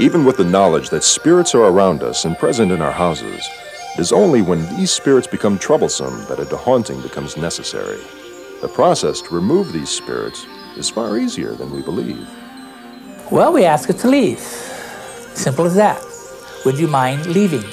Even with the knowledge that spirits are around us and present in our houses, it is only when these spirits become troublesome that a haunting becomes necessary. The process to remove these spirits is far easier than we believe. Well, we ask it to leave. Simple as that. Would you mind leaving?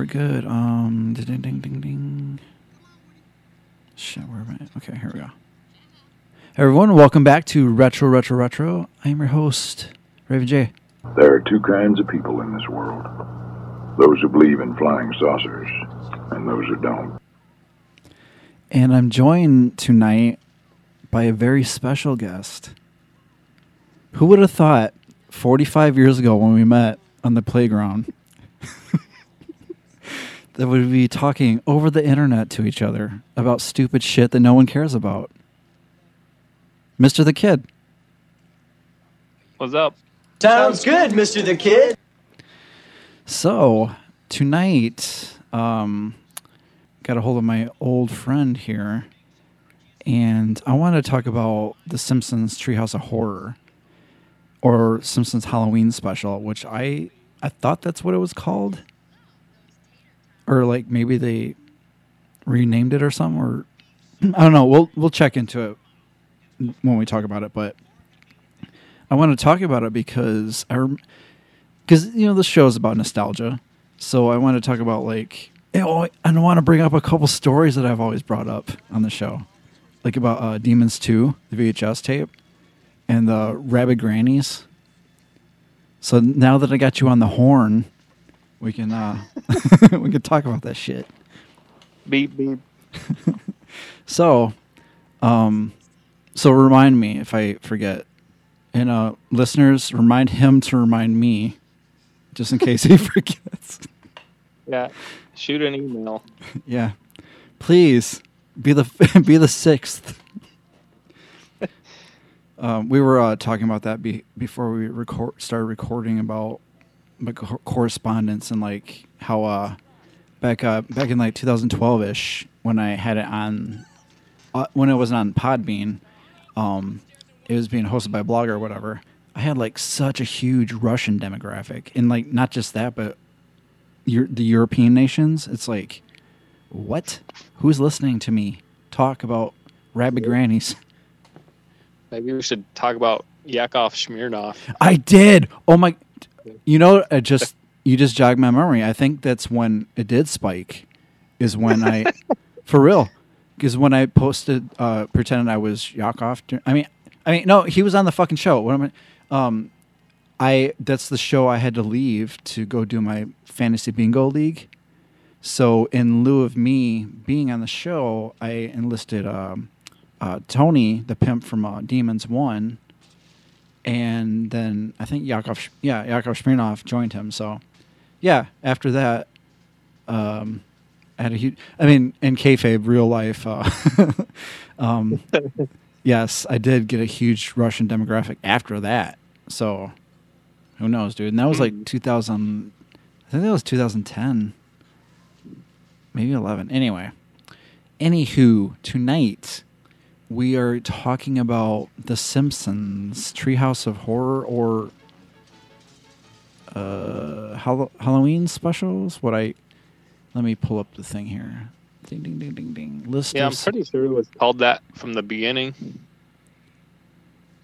We're good. Um, ding ding ding ding. Shit, where am I? Okay, here we go. Hey everyone, welcome back to Retro Retro Retro. I am your host, Raven J. There are two kinds of people in this world those who believe in flying saucers, and those who don't. And I'm joined tonight by a very special guest. Who would have thought 45 years ago when we met on the playground that we'd be talking over the internet to each other about stupid shit that no one cares about? Mr. the Kid. What's up? Sounds good, Mr. the Kid. So tonight, um, got a hold of my old friend here, and I want to talk about the Simpsons Treehouse of Horror, or Simpsons Halloween Special, which I I thought that's what it was called, or like maybe they renamed it or something, or I don't know. We'll we'll check into it when we talk about it, but I want to talk about it because I. Because you know the show is about nostalgia so i want to talk about like know, i want to bring up a couple stories that i've always brought up on the show like about uh, demons 2 the vhs tape and the rabid grannies so now that i got you on the horn we can uh we can talk about that shit Beep beep. so um so remind me if i forget and uh listeners remind him to remind me just in case he forgets Yeah. Shoot an email. Yeah. Please be the be the sixth. um, we were uh, talking about that be, before we record started recording about like co- correspondence and like how uh back uh back in like 2012 ish when I had it on uh, when it was on Podbean, um, it was being hosted by a blogger or whatever. I had like such a huge Russian demographic, and like not just that, but Eur- the European nations. It's like, what? Who's listening to me talk about rabid grannies? Maybe we should talk about Yakov Smirnoff. I did. Oh my! You know, I just you just jogged my memory. I think that's when it did spike. Is when I, for real, because when I posted, uh, pretending I was Yakov. I mean, I mean, no, he was on the fucking show. What am I? Um, I that's the show I had to leave to go do my fantasy bingo league. So in lieu of me being on the show, I enlisted um, uh, Tony, the pimp from uh, Demons One, and then I think Yakov, yeah, Yakov Smirnoff joined him. So, yeah, after that, um, I had a huge. I mean, in kayfabe, real life. Uh, um, yes, I did get a huge Russian demographic after that. So, who knows, dude? And that was like 2000. I think that was 2010, maybe 11. Anyway, anywho, tonight we are talking about The Simpsons, Treehouse of Horror, or uh, Hall- Halloween specials. What I let me pull up the thing here. Ding ding ding ding ding. List. Yeah, I'm pretty sure it was called that from the beginning.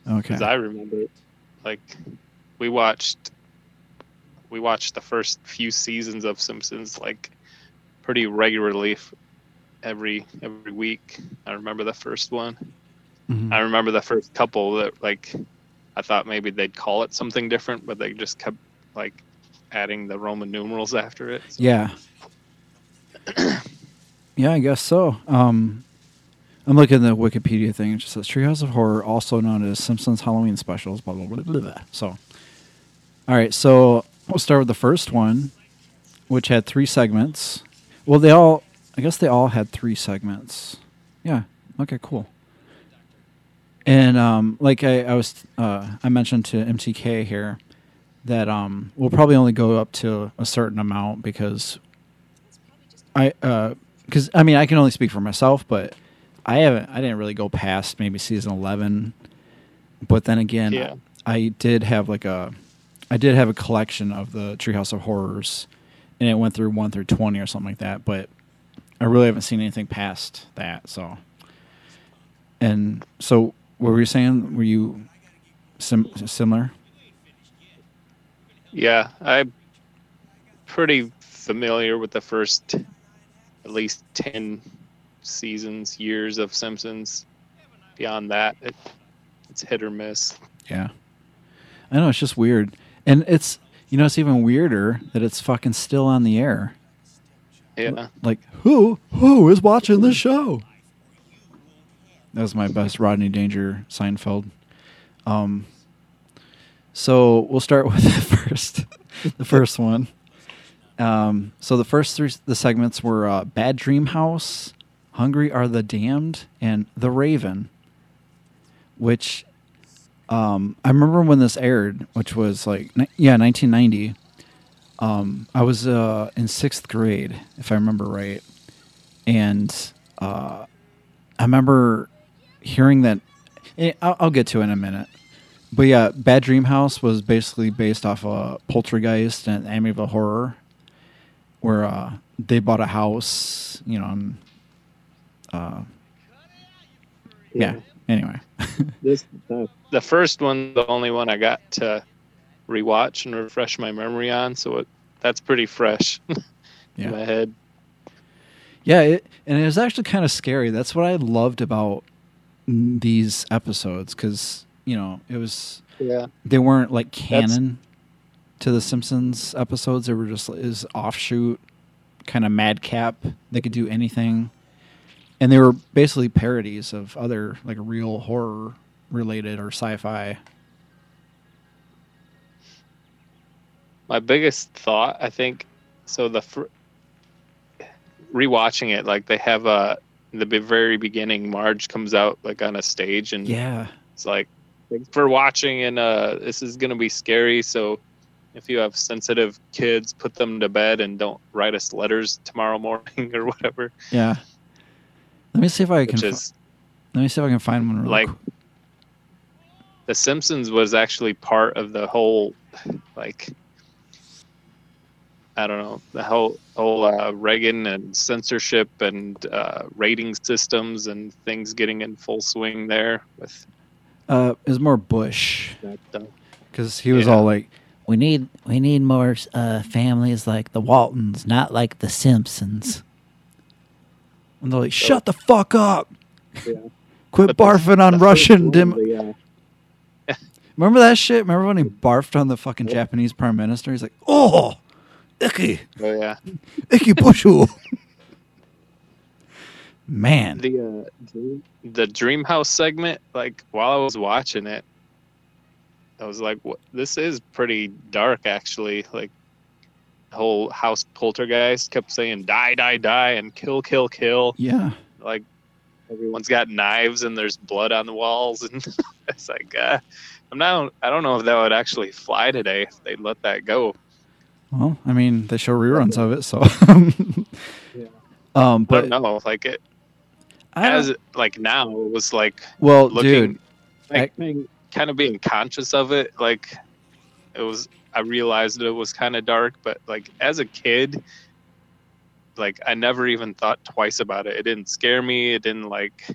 Okay. because I remember, it. like, we watched, we watched the first few seasons of Simpsons like pretty regularly, every every week. I remember the first one. Mhm. I remember the first couple that like, I thought maybe they'd call it something different, but they just kept like adding the Roman numerals after it. So- Yeah. yeah, I guess so. Um, I'm looking at the Wikipedia thing. It just says Treehouse of Horror, also known as Simpsons Halloween Specials. Blah blah blah blah. blah. So, all right. So we'll start with the first one, which had three segments. Well, they all. I guess they all had three segments. Yeah. Okay. Cool. And um, like I, I was, uh, I mentioned to MTK here that um, we'll probably only go up to a certain amount because I, because I mean, I can only speak for myself, but I haven't, I didn't really go past maybe season eleven. But then again, Yeah. I did have like a, I did have a collection of the Treehouse of Horrors, and it went through one through twenty or something like that. But I really haven't seen anything past that. So, and so, what were you saying? Were you sim- similar? Yeah, I'm pretty familiar with the first at least 10 seasons, years of Simpsons. Beyond that, it, it's hit or miss. Yeah. I know it's just weird. And it's you know it's even weirder that it's fucking still on the air. Yeah. Like who who is watching this show? That was my best Rodney Danger Seinfeld. Um so we'll start with the first the first one. Um so the first three the segments were uh, Bad Dream House, Hungry Are the Damned, and The Raven. Which um, I remember when this aired, which was like, yeah, 1990. Um, I was uh, in sixth grade, if I remember right, and uh, I remember hearing that. eh, I'll, I'll get to it in a minute, but yeah, Bad Dream House was basically based off a Poltergeist and Amityville Horror, where uh, they bought a house, you know, and uh, yeah. Anyway, This the first one, the only one I got to rewatch and refresh my memory on, so it, that's pretty fresh Yeah. in my head. Yeah, it, and it was actually kind of scary. That's what I loved about these episodes because you know it was Yeah. they weren't like That's- canon to the Simpsons episodes. They were just is offshoot, kind of madcap. They could do anything, and they were basically parodies of other like real horror related or sci-fi. My biggest thought i think so the fir- rewatching it like they have a the very beginning marge comes out like on a stage and Yeah, it's like thanks for watching and uh this is gonna be scary so if you have sensitive kids put them to bed and don't write us letters tomorrow morning or whatever yeah. Let me see if I can. which is let me see if I can find one. Like quick. the simpsons was actually part of the whole like i don't know the whole whole uh, reagan and censorship and uh, rating systems and things getting in full swing there with uh, it was more Bush. because he was Yeah. all like, "We need we need more uh, families like the Waltons, not like the Simpsons." And they're like, "Shut the fuck up! Quit But barfing on Russian dim." Remember that shit? Remember when he barfed on the fucking Japanese prime minister? He's like, "Oh, icky, oh yeah. Icky bushu." Man, the uh, dream, the dream house segment like while i was watching it i was like what this is pretty dark actually. Like the whole house poltergeist kept saying die die die and kill kill kill. Yeah, like everyone's got knives and there's blood on the walls and it's like uh, i'm not i don't know if that would actually fly today if they'd let that go well, I mean, they show reruns of it, so. Um, but but no like it I as like now it was like well, looking dude, like kind of being conscious of it like it was i realized it was kind of dark but like as a kid like i never even thought twice about it it didn't scare me it didn't like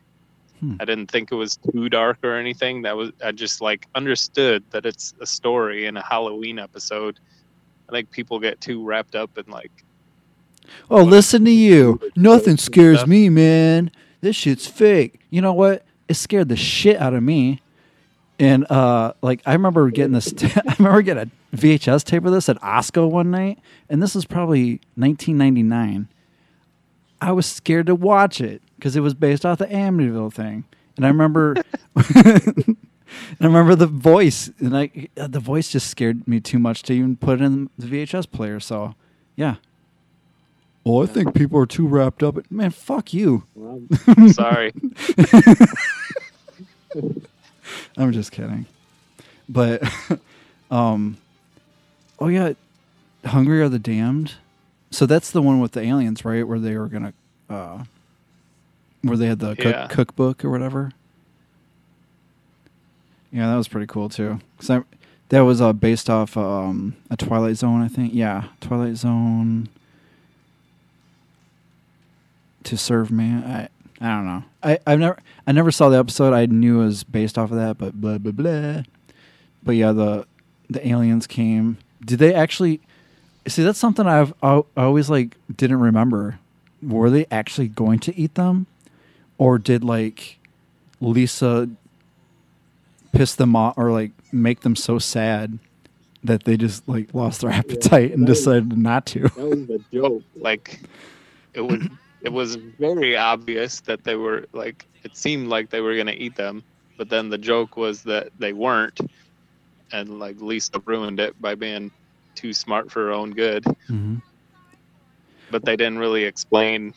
Hmm. I didn't think it was too dark or anything. That was I just like understood that it's a story in a Halloween episode. I think people get too wrapped up in like Oh, listen to you. Nothing scares me, man. This shit's fake. You know what? It scared the shit out of me. And uh, like I remember getting this. I remember getting a VHS tape of this at Osco one night, and this was probably 1999. I was scared to watch it because it was based off the Amityville thing, and I remember. and I remember the voice, and I uh, the voice just scared me too much to even put it in the VHS player. So, yeah. Oh, I think people are too wrapped up. Man, fuck you. well, sorry. I'm just kidding. But um oh yeah, Hungry Are the Damned. So that's the one with the aliens, right? Where they were gonna uh where they had the cook- Yeah. cookbook or whatever. Yeah, that was pretty cool too. Cuz I that was uh, based off um, a Twilight Zone, I think. Yeah, Twilight Zone. To serve man, I I don't know. I I never I never saw the episode. I knew it was based off of that, but blah blah blah. But yeah, the the aliens came. Did they actually? See, that's something I've I always like didn't remember. Were they actually going to eat them, or did like Lisa piss them off or like make them so sad that they just like lost their appetite and that was- decided not to? That was the joke. Like it was it was very obvious that they were like it seemed like they were gonna eat them, but then the joke was that they weren't and like Lisa ruined it by being too smart for her own good. hmm But they didn't really explain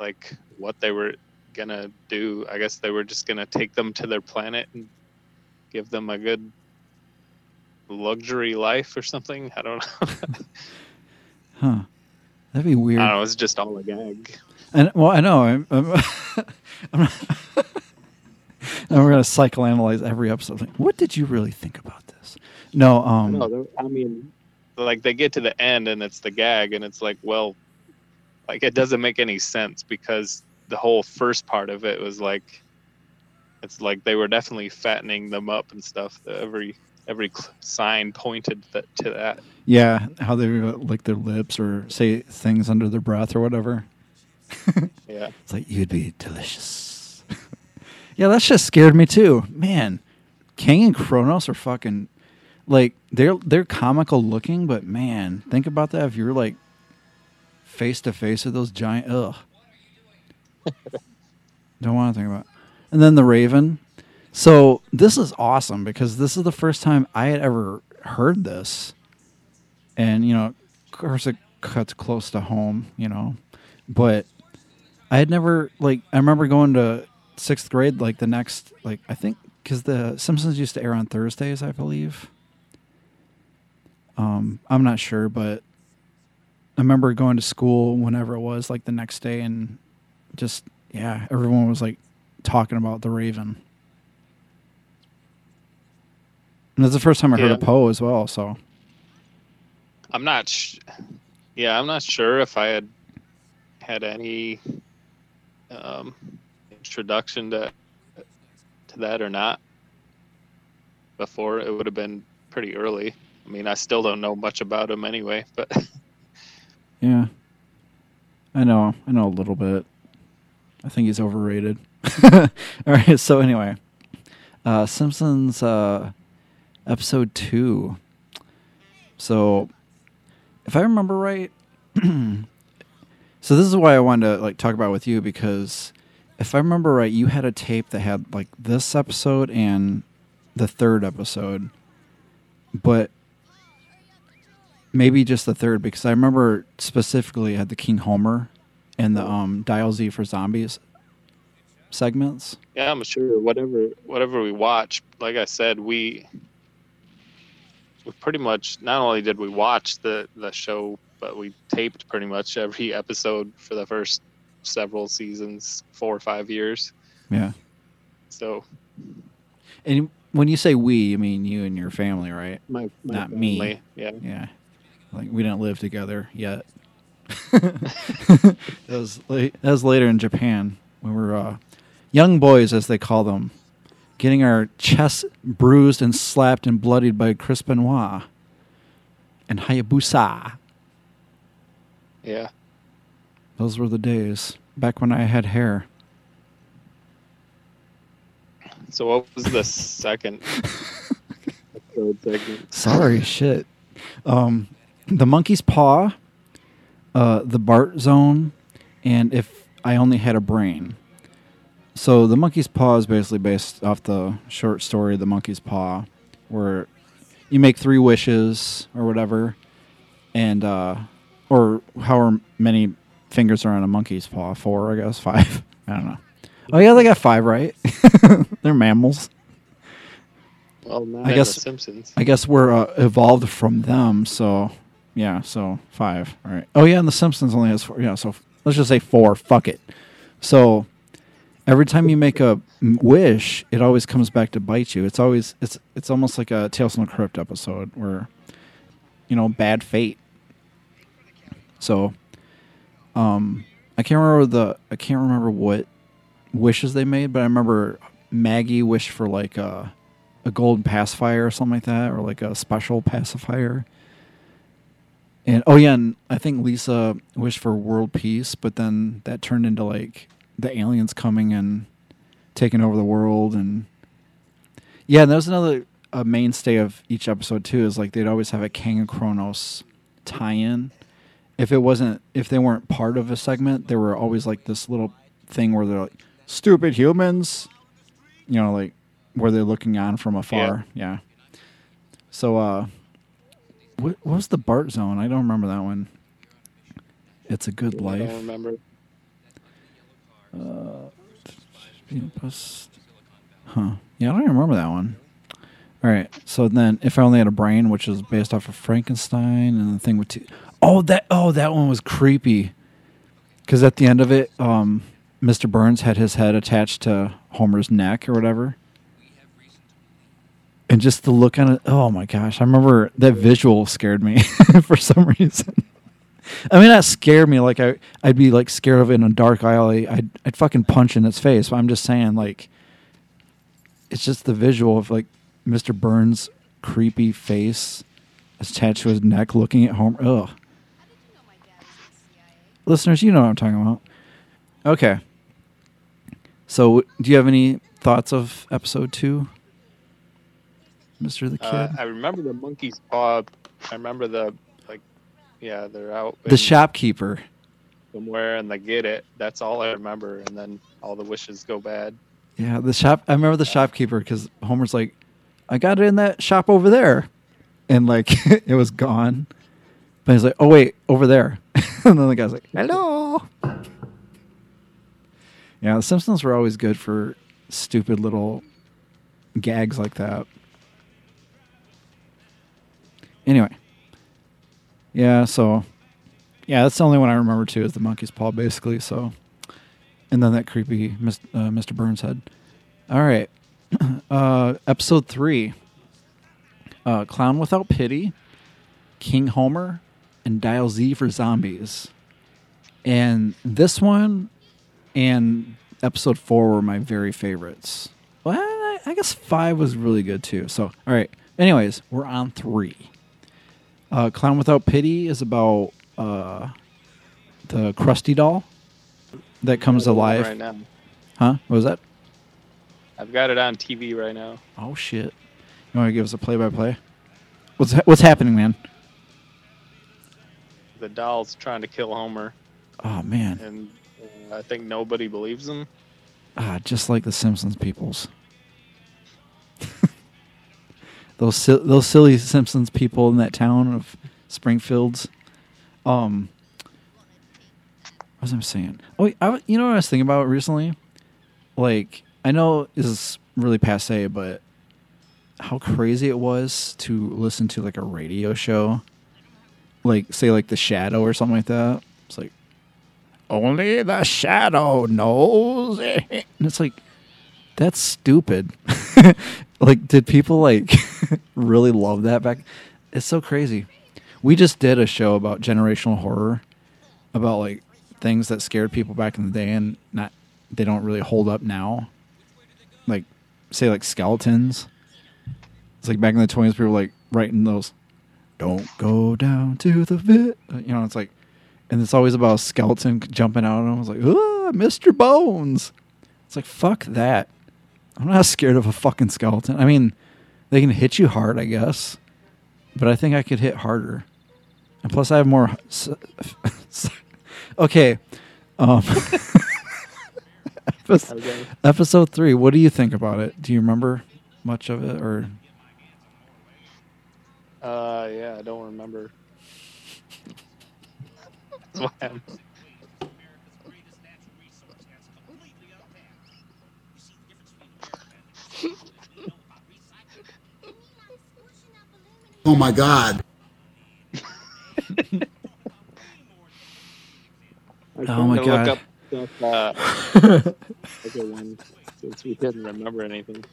like what they were gonna do. I guess they were just gonna take them to their planet and give them a good luxury life or something. I don't know. Huh. That'd be weird. I don't know. It's just all a gag. And well, I know. I'm, I'm, I'm not, and we're gonna psychoanalyze every episode. Like, what did you really think about this? No, um, No, I mean, like they get to the end and it's the gag, and it's like, well, like it doesn't make any sense because the whole first part of it was like, it's like they were definitely fattening them up and stuff. Every every sign pointed that, to that. yeah, how they lick their lips or say things under their breath or whatever. Yeah, It's like you'd be delicious. yeah, that just scared me too. Man, Kang and Kodos are fucking like they're they're comical looking, but man, think about that if you're like face to face with those giant ugh. Don't want to think about. It. And then the Raven. So this is awesome because this is the first time I had ever heard this. And you know, of course it cuts close to home, you know. But I had never like I remember going to sixth grade like the next like I think because the Simpsons used to air on Thursdays I believe. Um, I'm not sure, but I remember going to school whenever it was like the next day and just yeah everyone was like talking about the Raven. And that's the first time I heard Yeah. of Poe as well. So I'm not. Sh- yeah, I'm not sure if I had had any um, introduction to to that or not. Before it would have been pretty early. I mean, I still don't know much about him anyway, but Yeah. I know. I know a little bit. I think he's overrated. All right. So, anyway, uh, Simpsons uh, episode two. So, if I remember right, so this is why I wanted to like talk about it with you because if I remember right, you had a tape that had like this episode and the third episode, but maybe just the third because I remember specifically had the King Homer and the um, Dial Z for Zombies segments. yeah, I'm sure whatever whatever we watch, like I said, we we pretty much not only did we watch the the show, but we taped pretty much every episode for the first several seasons, four or five years. Yeah. So And when you say we, you mean you and your family, right? my, my Not me. Yeah. Yeah. Like we didn't live together yet. that was late, that was later in Japan when we were uh, young boys, as they call them, getting our chests bruised and slapped and bloodied by Chris Benoit and Hayabusa. Yeah. Those were the days back when I had hair. So what was the second? Sorry, shit. Um, the monkey's paw, uh, the Bart zone, and if I only had a brain. So the monkey's paw is basically based off the short story The Monkey's Paw, where you make three wishes or whatever, and uh, or however many fingers are on a monkey's paw. Four, I guess. Five. I don't know. Oh yeah, they got five right. They're mammals. Well, I guess- The Simpsons. I guess we're uh, evolved from them, so yeah, so five. All right. Oh yeah, and The Simpsons only has four. Yeah, so f- let's just say four. Fuck it. So every time you make a wish, it always comes back to bite you. It's always it's it's almost like a Tales from the Crypt episode where you know bad fate. So, um, I can't remember the I can't remember what wishes they made, but I remember Maggie wished for like a a golden pacifier or something like that, or like a special pacifier. And oh yeah, and I think Lisa wished for world peace, but then that turned into like the aliens coming and taking over the world, and yeah, and that was another a mainstay of each episode too. Is like they'd always have a Kang of Kodos tie-in. If it wasn't, if they weren't part of a segment, there were always like this little thing where they're like, "Stupid humans," you know, like where they're looking on from afar. Yeah. So, uh, what, what was the Bart Zone? I don't remember that one. It's a good I life. don't remember. Pus- Huh. Yeah, I don't even remember that one. All right. So then, if I only had a brain, which is based off of Frankenstein and the thing with, two- oh that oh that one was creepy. Because at the end of it, um, Mr. Burns had his head attached to Homer's neck or whatever. And just the look on it, oh my gosh! I remember that visual scared me for some reason. I mean, that scared me. Like I, I'd be like scared of it in a dark alley. I'd, I'd fucking punch in its face. But I'm just saying, like, it's just the visual of like Mr. Burns' creepy face attached to his neck, looking at Homer. Ugh. Listeners, you know what I'm talking about. Okay. So, do you have any thoughts of episode two, Mister the Kid? Uh, I remember the monkey's paw. I remember the like, yeah, they're out the shopkeeper. somewhere and they get it. That's all I remember. And then all the wishes go bad. Yeah, the shop. I remember the shopkeeper because Homer's like, "I got it in that shop over there," and like it was gone. But he's like, "Oh wait, over there," and then the guy's like, "Hello." Yeah, the Simpsons were always good for stupid little gags like that. Anyway, yeah. So, yeah, that's the only one I remember too is the monkey's paw, basically. So, and then that creepy Mis- uh, Mr. Burns head. All right, uh, episode three. Uh, Clown without pity, King Homer, and Dial Z for zombies. And this one and episode four were my very favorites. Well, I, I guess five was really good too. So, all right. Anyways, we're on three. Uh, Clown Without Pity is about uh, the Krusty doll that comes alive. right now. Huh? What was that? I've got it on TV right now. Oh shit! You want to give us a play-by-play? What's ha- what's happening, man? The doll's trying to kill Homer, Oh man! and uh, I think nobody believes him. Ah, just like the Simpsons peoples. Those si- those silly Simpsons people in that town of Springfields. Um, what was I saying? Oh, I, you know what I was thinking about recently? Like, I know this is really passe, but how crazy it was to listen to like a radio show, like say like The Shadow or something like that. It's like only the shadow knows. And it's like, that's stupid. like, did people like really love that back? It's so crazy. We just did a show about generational horror, about like things that scared people back in the day, and not they don't really hold up now. Like say like skeletons. It's like back in the twenties, people were like writing those. Don't go down to the pit. You know, it's like, and it's always about a skeleton jumping out, and I was like, ah, Mr. Bones. It's like fuck that. I'm not scared of a fucking skeleton. I mean, they can hit you hard, I guess, but I think I could hit harder. And plus, I have more. okay. Um, episode, episode three. What do you think about it? Do you remember much of it, or Uh, yeah, I don't remember. That's why I'm- Oh my God. Oh my God. Look up stuff, uh, okay, one, since we didn't remember anything.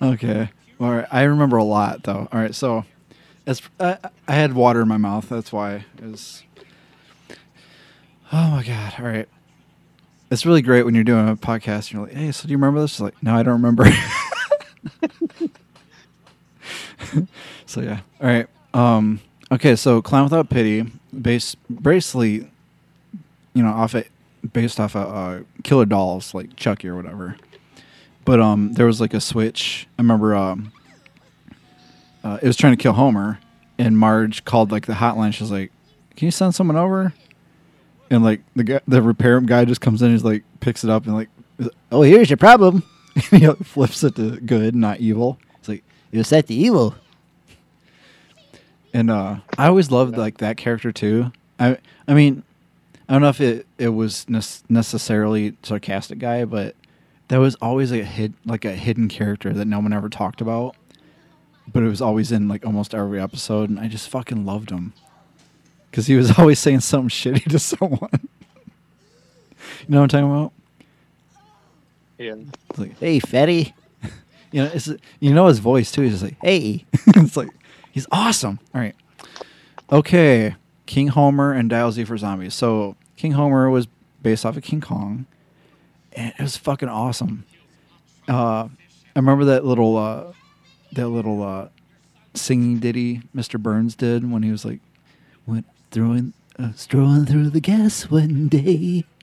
Okay. All right. I remember a lot though. All right. So, as I, I had water in my mouth, that's why it was. Oh my god! All right. It's really great when you're doing a podcast. And you're like, "Hey, so do you remember this?" It's like, no, I don't remember. so yeah. All right. Um. Okay. So, Clown Without Pity, based basically, you know, off it, based off of uh, Killer Dolls, like Chucky or whatever but um there was like a switch i remember um uh, it was trying to kill homer and marge called like the hotline she's like can you send someone over and like the guy the repair guy just comes in he's like picks it up and like oh here's your problem and he like, flips it to good not evil it's like you set the evil. And uh i always loved like that character too. I i mean i don't know if it it was nes- necessarily sarcastic guy but that was always a hid like a hidden character that no one ever talked about. But it was always in like almost every episode and i just fucking loved him. Because he was always saying something shitty to someone. You know what i'm talking about? Yeah. it's like hey fatty you know it's you know his voice too. He's just like hey. It's like he's awesome. All right. Okay. King homer and dial z for zombies. So king homer was based off of king kong and it was fucking awesome. Uh, I remember that little uh, that little uh, singing ditty Mr. Burns did when he was like went throwing uh, strolling through the gas one day?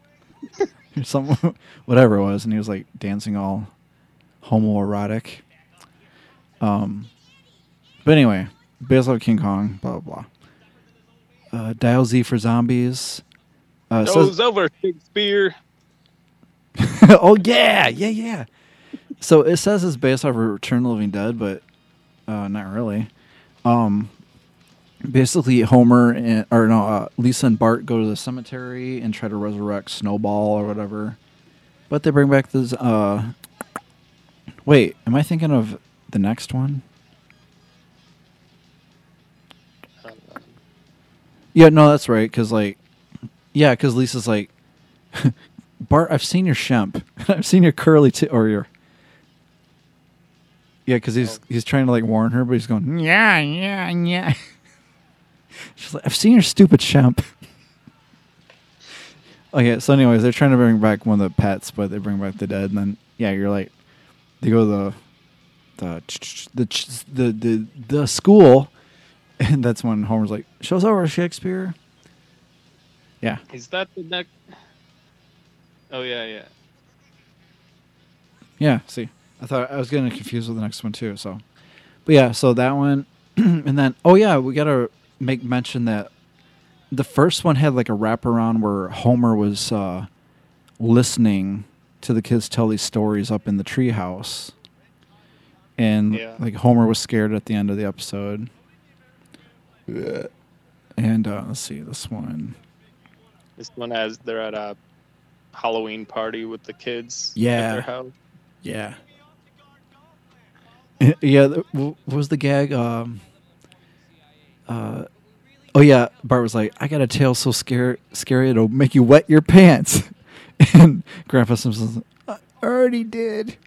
Or something whatever it was and he was like dancing all homoerotic. Um, but anyway, based off King Kong, blah blah blah. Uh, Dial Z for zombies. Uh, says- Show's over, Shakespeare. oh yeah, yeah, yeah. So it says it's based off Return of the Living Dead, but uh, not really. Um, basically, Homer and or no, uh, Lisa and Bart go to the cemetery and try to resurrect Snowball or whatever, but they bring back this. Uh, wait, am I thinking of the next one? Yeah, no, that's right. Cause like, yeah, cause Lisa's like, Bart, I've seen your shemp. I've seen your curly t- or your. Yeah, because he's oh. he's trying to like warn her, but he's going yeah yeah yeah. She's like, I've seen your stupid shemp. okay, so anyways, they're trying to bring back one of the pets, but they bring back the dead, and then yeah, you're like, they go to the the the the the, the school, and that's when Homer's like, "Show's over, Shakespeare." Yeah, Is that the next? Oh yeah, yeah. Yeah, see. I thought I was getting confused with the next one too, so. But yeah, so that one and then oh yeah, we got to make mention that the first one had like a wraparound where Homer was uh listening to the kids tell these stories up in the treehouse. And Yeah. like Homer was scared at the end of the episode. Yeah. And uh let's see this one. This one has they're at a Halloween party with the kids. Yeah. At their house. Yeah. Yeah, th- wh- what was the gag? Um, uh, oh yeah, Bart was like, "I got a tail so scary, scary it'll make you wet your pants," and Grandpa Simpson's, "I already did."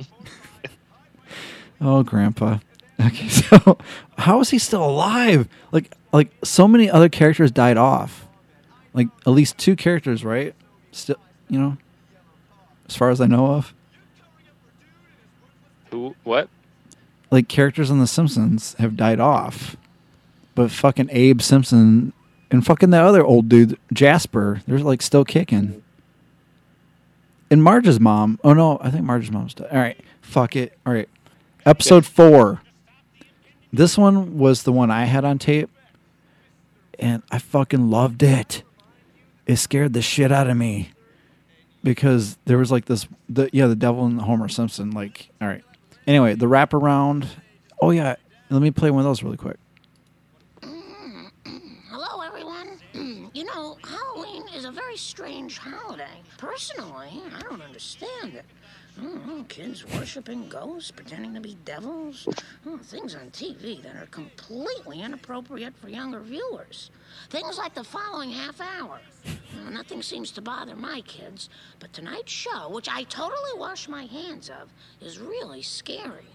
oh, Grandpa. Okay, so how is he still alive? Like, like so many other characters died off. Like at least two characters, right? Still, you know. as far as I know of. Who? What? Like characters on The Simpsons have died off, but fucking Abe Simpson and fucking the other old dude Jasper, they're like still kicking. And Marge's mom. Oh no, I think Marge's mom's dead. All right, fuck it. All right, episode four. This one was the one I had on tape, and I fucking loved it. It scared the shit out of me because there was like this. The yeah, the devil and Homer Simpson. Like, all right. Anyway, the wraparound. Oh yeah, let me play one of those really quick. Hello, everyone. You know, Halloween is a very strange holiday. Personally, I don't understand it. I know, kids worshiping ghosts, pretending to be devils. Oh, things on TV that are completely inappropriate for younger viewers. Things like the following half hour. Nothing seems to bother my kids, but tonight's show, which I totally wash my hands of, is really scary.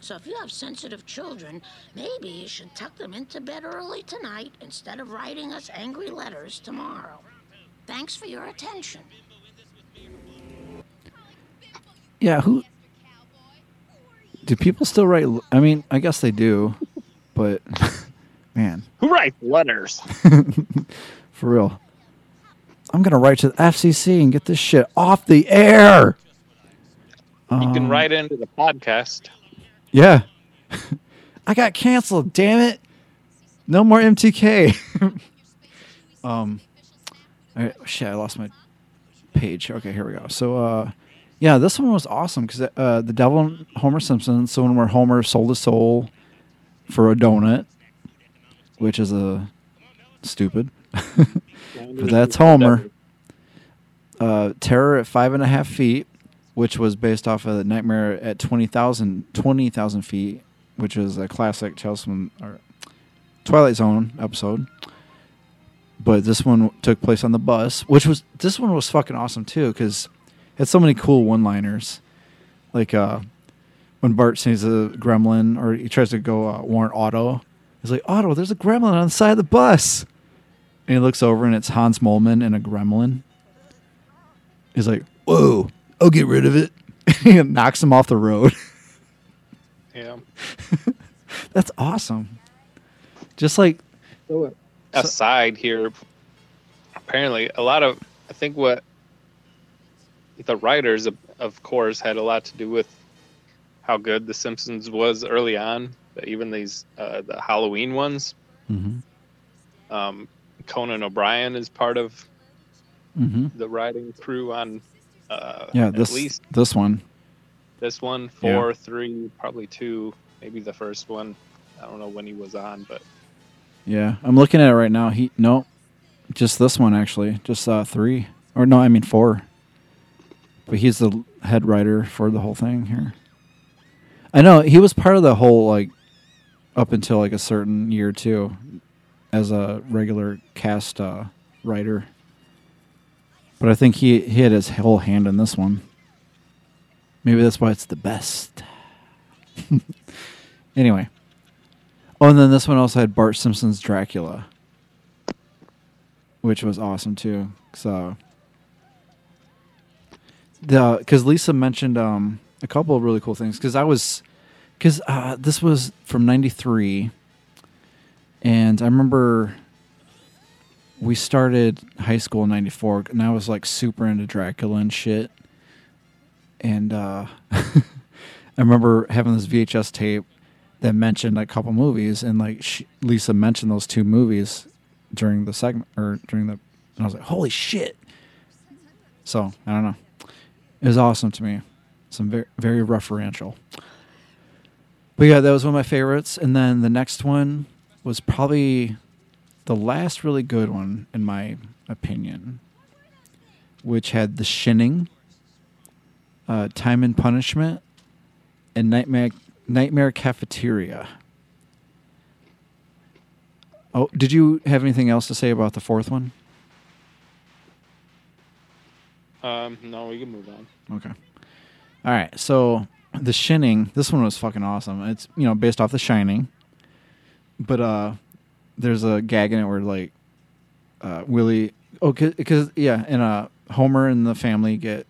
So if you have sensitive children, maybe you should tuck them into bed early tonight instead of writing us angry letters tomorrow. Thanks for your attention. Yeah, who do people still write? I mean, I guess they do, but man, Who writes letters? for real, I'm gonna write to the FCC and get this shit off the air. You Um, can write into the podcast. Yeah, I got canceled. Damn it! No more MTK. um, all right, shit, I lost my page. Okay, here we go. So, uh, yeah, this one was awesome because uh, the Devil and Homer Simpson. So when where Homer sold his soul for a donut, which is a stupid. but that's Homer. Uh, Terror at five and a half feet, which was based off of the Nightmare at 20,000 20,000 feet, which is a classic Chelsea or Twilight Zone episode. But this one took place on the bus, which was this one was fucking awesome too because it had so many cool one-liners, like uh, when Bart sees a gremlin or he tries to go uh, warn Otto. He's like, Otto, there's a gremlin on the side of the bus. And he looks over and it's Hans Moleman and a gremlin. He's like, Whoa, I'll get rid of it. and knocks him off the road. Yeah. That's awesome. Just like, Aside here, apparently a lot of I think what the writers of, of course had a lot to do with how good The Simpsons was early on. But even these uh, the Halloween ones, Mhm. um, Conan O'Brien is part of Mhm. the writing crew on uh, yeah, at this least this one. this one, Yeah. three, probably two, maybe the first one. I don't know when he was on, but Yeah, I'm looking at it right now. He no, just this one actually, just uh, three or no, I mean four. But he's the head writer for the whole thing here. I know he was part of the whole like up until like a certain year too, as a regular cast uh, writer. But I think he he had his whole hand in this one. Maybe that's why it's the best. anyway. Oh, and then this one also had Bart Simpson's Dracula, which was awesome too. So, the because Lisa mentioned um, a couple of really cool things because I was because uh, this was from '93, and I remember we started high school in '94, and I was like super into Dracula and shit, and uh, I remember having this VHS tape that mentioned a couple movies, and like she, Lisa mentioned those two movies during the segment or during the, and I was like, holy shit! So I don't know, it was awesome to me, some very very referential. But yeah, that was one of my favorites, and then the next one was probably the last really good one in my opinion, which had The Shinning, uh, Time and Punishment, and Nightmare Nightmare Cafeteria. Oh, did you have anything else to say about the fourth one? um, no, we can move on. Okay. All right. So the Shining, this one was fucking awesome. It's you know based off The Shining, but uh, there's a gag in it where like uh, Willie, oh, because yeah, and uh, Homer and the family get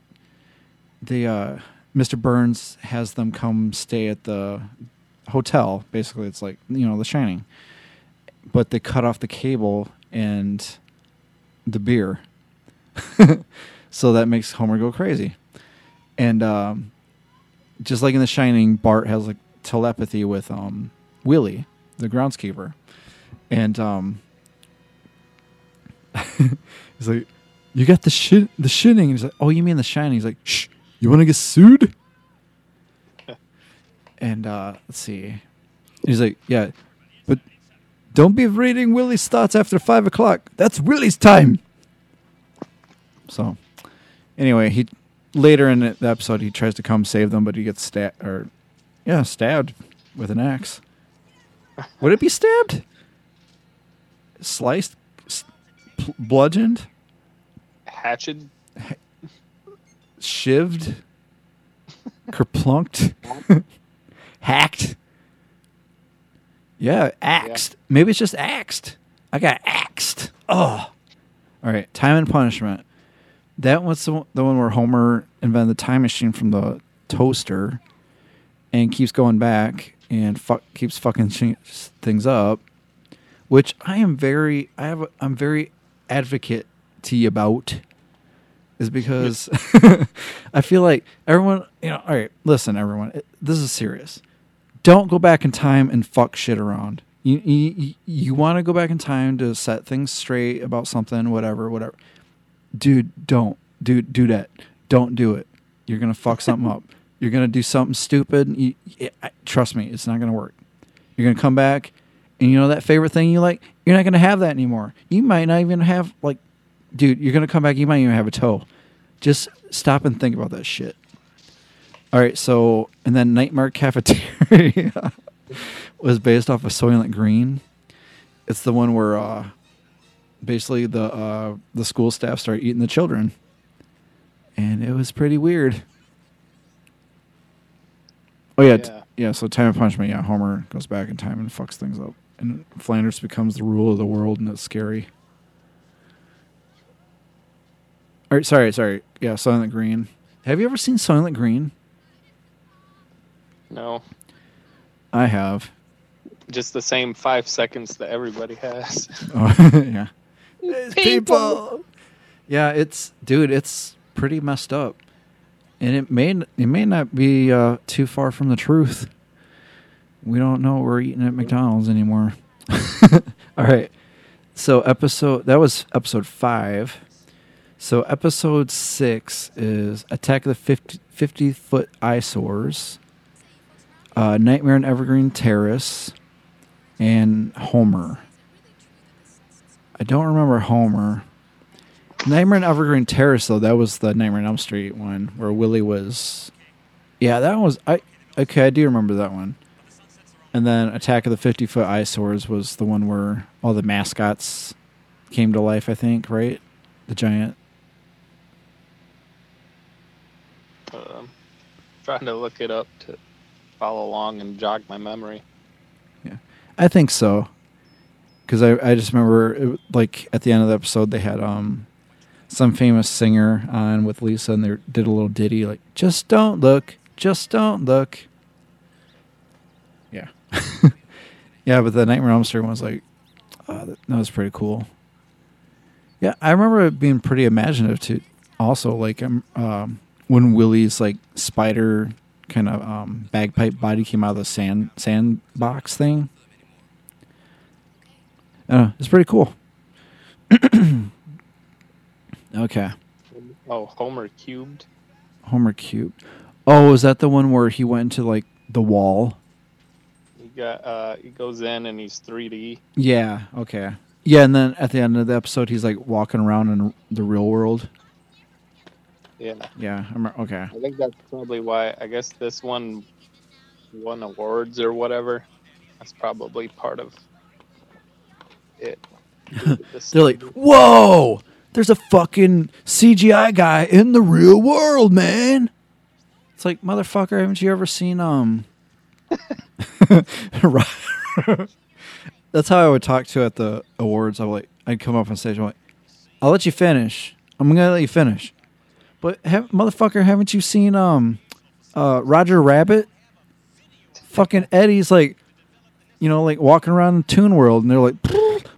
they uh, Mr. Burns has them come stay at the hotel. Basically, it's like you know The Shining, but they cut off the cable and the beer, so that makes Homer go crazy. And um, just like in The Shining, Bart has like telepathy with um, Willie, the groundskeeper, and um, he's like, "You got the shit, the shitting." He's like, "Oh, you mean The Shining?" He's like, "Shh, you want to get sued?" and uh, let's see, he's like, "Yeah, but don't be reading Willie's thoughts after five o'clock. That's Willie's time." So, anyway, he later in the episode he tries to come save them, but he gets stabbed or yeah, stabbed with an axe. Would it be stabbed? Sliced, s- bludgeoned, Hatchet. Shivved, kerplunked, hacked. Yeah, axed. Maybe it's just axed. I got axed. Oh. All right, time and punishment. That was the, one- the one where Homer invented the time machine from the toaster and keeps going back and fuck keeps fucking ch- things up, which I am very I have a, I'm very advocate to about is because I feel like everyone, you know, all right, listen everyone, it- this is serious. Don't go back in time and fuck shit around. You you, you want to go back in time to set things straight about something, whatever, whatever. Dude, don't. Dude, do that. Don't do it. You're going to fuck something up. You're going to do something stupid. You, I- I- trust me, it's not going to work. You're going to come back and you know that favorite thing you like, you're not going to have that anymore. You might not even have like dude, you're going to come back, you might even have a toe. Just stop and think about that shit. All right, so and then Nightmare Cafeteria was based off of Soylent Green. It's the one where uh, basically the uh, the school staff start eating the children, and it was pretty weird. Oh yeah, t- Yeah. yeah. So time of punishment. Yeah, Homer goes back in time and fucks things up, and Flanders becomes the rule of the world, and it's scary. Right, sorry, sorry. Yeah, Soylent Green. Have you ever seen Soylent Green? No, I have. just the same five seconds that everybody has. Oh, yeah. people. Yeah, it's dude, it's pretty messed up, and it may it may not be uh, too far from the truth. We don't know what we're eating at McDonald's anymore. All right, so episode that was episode five. So episode six is Attack of the 50, 50 foot eyesores, uh, Nightmare on Evergreen Terrace, and Homer. I don't remember Homer. Nightmare on Evergreen Terrace, though, that was the Nightmare on Elm Street one where Willie was. Yeah, that was I. Okay, I do remember that one. And then Attack of the Fifty Foot Eyesores was the one where all the mascots came to life. I think right, the giant. Um, trying to look it up to follow along and jog my memory. Yeah, I think so. Because I, I just remember, it, like, at the end of the episode, they had um some famous singer on with Lisa, and they did a little ditty, like, just don't look, just don't look. Yeah. yeah, but the Nightmare on Elm Street one was like, uh, that, that was pretty cool. Yeah, I remember it being pretty imaginative, too. Also, like, um, um, when Willie's, like, spider kind of um, bagpipe body came out of the sand sandbox thing. Uh, it's pretty cool. okay. Oh, Homer cubed. Homer cubed. Oh, is that the one where he went into like the wall? He got uh, he goes in and he's 3D. Yeah. Okay. Yeah, and then at the end of the episode, he's like walking around in the real world. Yeah, Yeah. I remember, okay. I think that's probably why. I guess this one won awards or whatever. That's probably part of it. They're like, "Whoa! There's a fucking CGI guy in the real world, man." It's like, motherfucker, haven't you ever seen um? That's how I would talk to at the awards. I would like, I'd come up on stage. And I'm like, "I'll let you finish. I'm gonna let you finish, But have, motherfucker, haven't you seen um, uh, Roger Rabbit? Fucking Eddie's like, you know, like walking around Toon World, and they're like,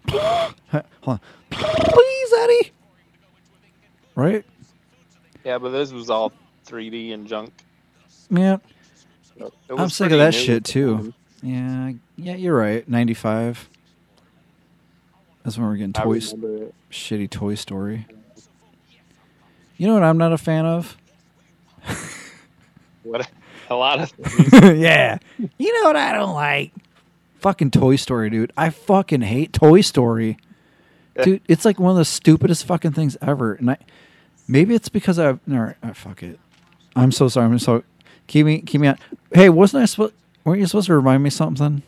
hold on, please, Eddie. Right? Yeah, but this was all 3D and junk. Yeah. I'm sick of that shit too. Yeah, yeah, you're right. 95. That's when we're getting toys, shitty Toy Story. You know what I'm not a fan of? What a lot of things. yeah. You know what I don't like? Fucking Toy Story, dude. I fucking hate Toy Story. Dude, it's like one of the stupidest fucking things ever. And I maybe it's because I've no, uh, fuck it. I'm so sorry. I'm so keep me keep me on. Hey, wasn't I supposed weren't you supposed to remind me something?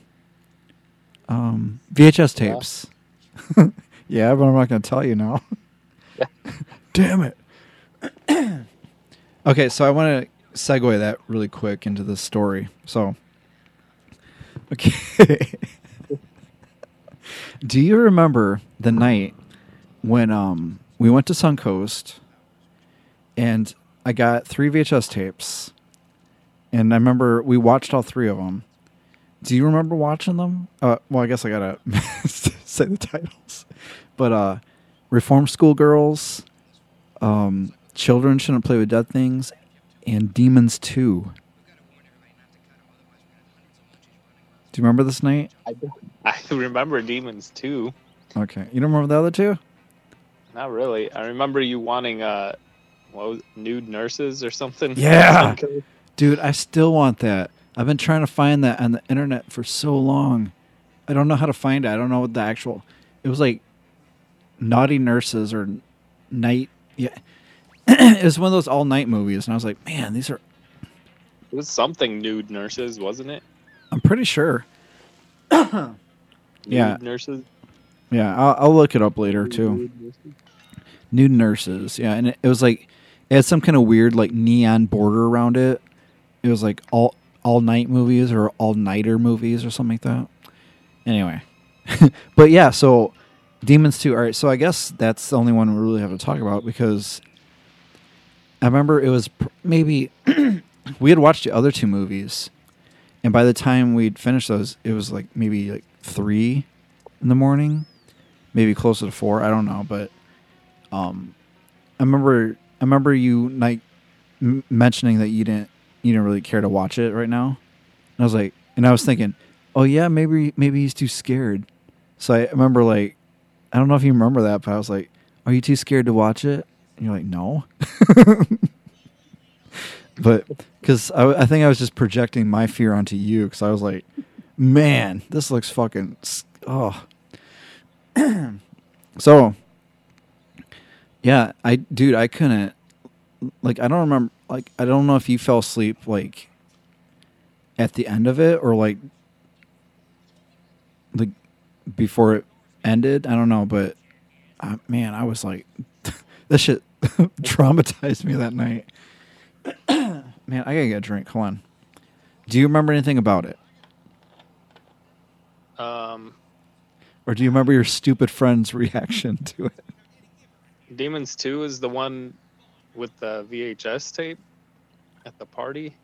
Um VHS tapes. yeah, but I'm not gonna tell you now. Damn it. okay, so I want to segue that really quick into the story. So, okay. Do you remember the night when um we went to Suncoast and I got three VHS tapes and I remember we watched all three of them. Do you remember watching them? Uh, well, I guess I gotta say the titles, but uh, Reform School Girls, um, Children Shouldn't Play with Dead Things, and Demons Two. Do you remember this night? I, I remember Demons Two. Okay, you don't remember the other two? Not really. I remember you wanting uh, what was it, nude nurses or something. Yeah. Dude, I still want that. I've been trying to find that on the internet for so long. I don't know how to find it. I don't know what the actual. It was like naughty nurses or night. Yeah, it was one of those all night movies, and I was like, man, these are. It was something nude nurses, wasn't it? I'm pretty sure. Nude Yeah. Nurses. Yeah, I'll, I'll look it up later too. Nude nurses. Yeah, and it, it was like it had some kind of weird like neon border around it. It was like all all night movies or all nighter movies or something like that. Anyway, but yeah, so Demons Two. All right, so I guess that's the only one we really have to talk about because I remember it was pr- maybe we had watched the other two movies, and by the time we'd finished those, it was like maybe like three in the morning, maybe closer to four. I don't know, but um, I remember I remember you like m- mentioning that you didn't you didn't really care to watch it right now. And I was like, and I was thinking, oh yeah, maybe maybe he's too scared. So I remember like, I don't know if you remember that, but I was like, are you too scared to watch it? And you're like, no. but because I, I think I was just projecting my fear onto you because I was like, man, this looks fucking oh. so yeah, I dude, I couldn't like I don't remember like I don't know if you fell asleep like at the end of it or like like before it ended. I don't know, but uh, man, I was like that shit traumatized me that night. man, I gotta get a drink. Hold on. Do you remember anything about it? Um, Or do you remember your stupid friend's reaction to it? Demons Two is the one with the VHS tape at the party.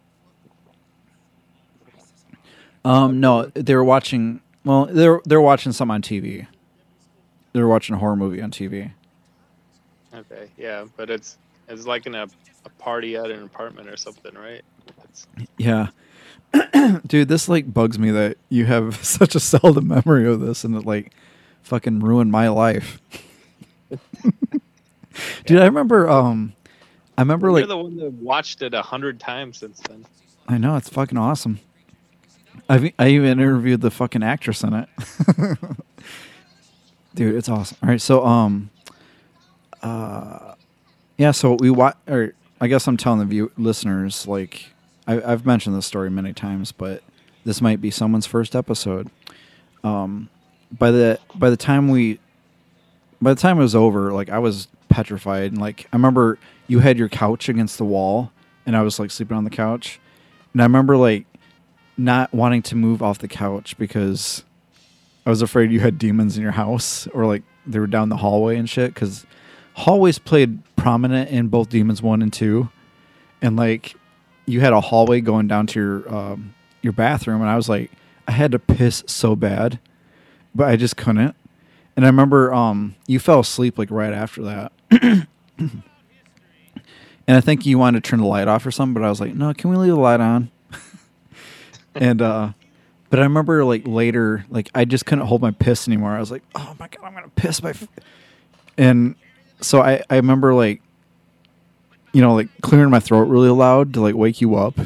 Um, no, they were watching. Well, they're they're watching some on TV. They were watching a horror movie on TV. Okay, yeah, but it's it's like in a, a party at an apartment or something, right? It's, Yeah, dude, this like bugs me that you have such a seldom memory of this, and it like fucking ruined my life. dude, I remember. Um, I remember you're like the one that watched it a hundred times since then. I know it's fucking awesome. I I even interviewed the fucking actress in it. Dude, it's awesome. All right, so um, uh, yeah, so we watch, or I guess I'm telling the view listeners like I, I've mentioned this story many times, but this might be someone's first episode. Um, by the by the time we by the time it was over, like I was petrified, and like I remember you had your couch against the wall, and I was like sleeping on the couch, and I remember like not wanting to move off the couch because I was afraid you had demons in your house or like they were down the hallway and shit. Because hallways played prominent in both Demons One and Two, and like you had a hallway going down to your um, your bathroom, and I was like, I had to piss so bad, but I just couldn't. And I remember um, you fell asleep like right after that. and I think you wanted to turn the light off or something, but I was like, no, can we leave the light on? and uh but I remember like later, like I just couldn't hold my piss anymore. I was like, oh my god, I'm gonna piss my, f-. and so I I remember like, you know, like clearing my throat really loud to like wake you up,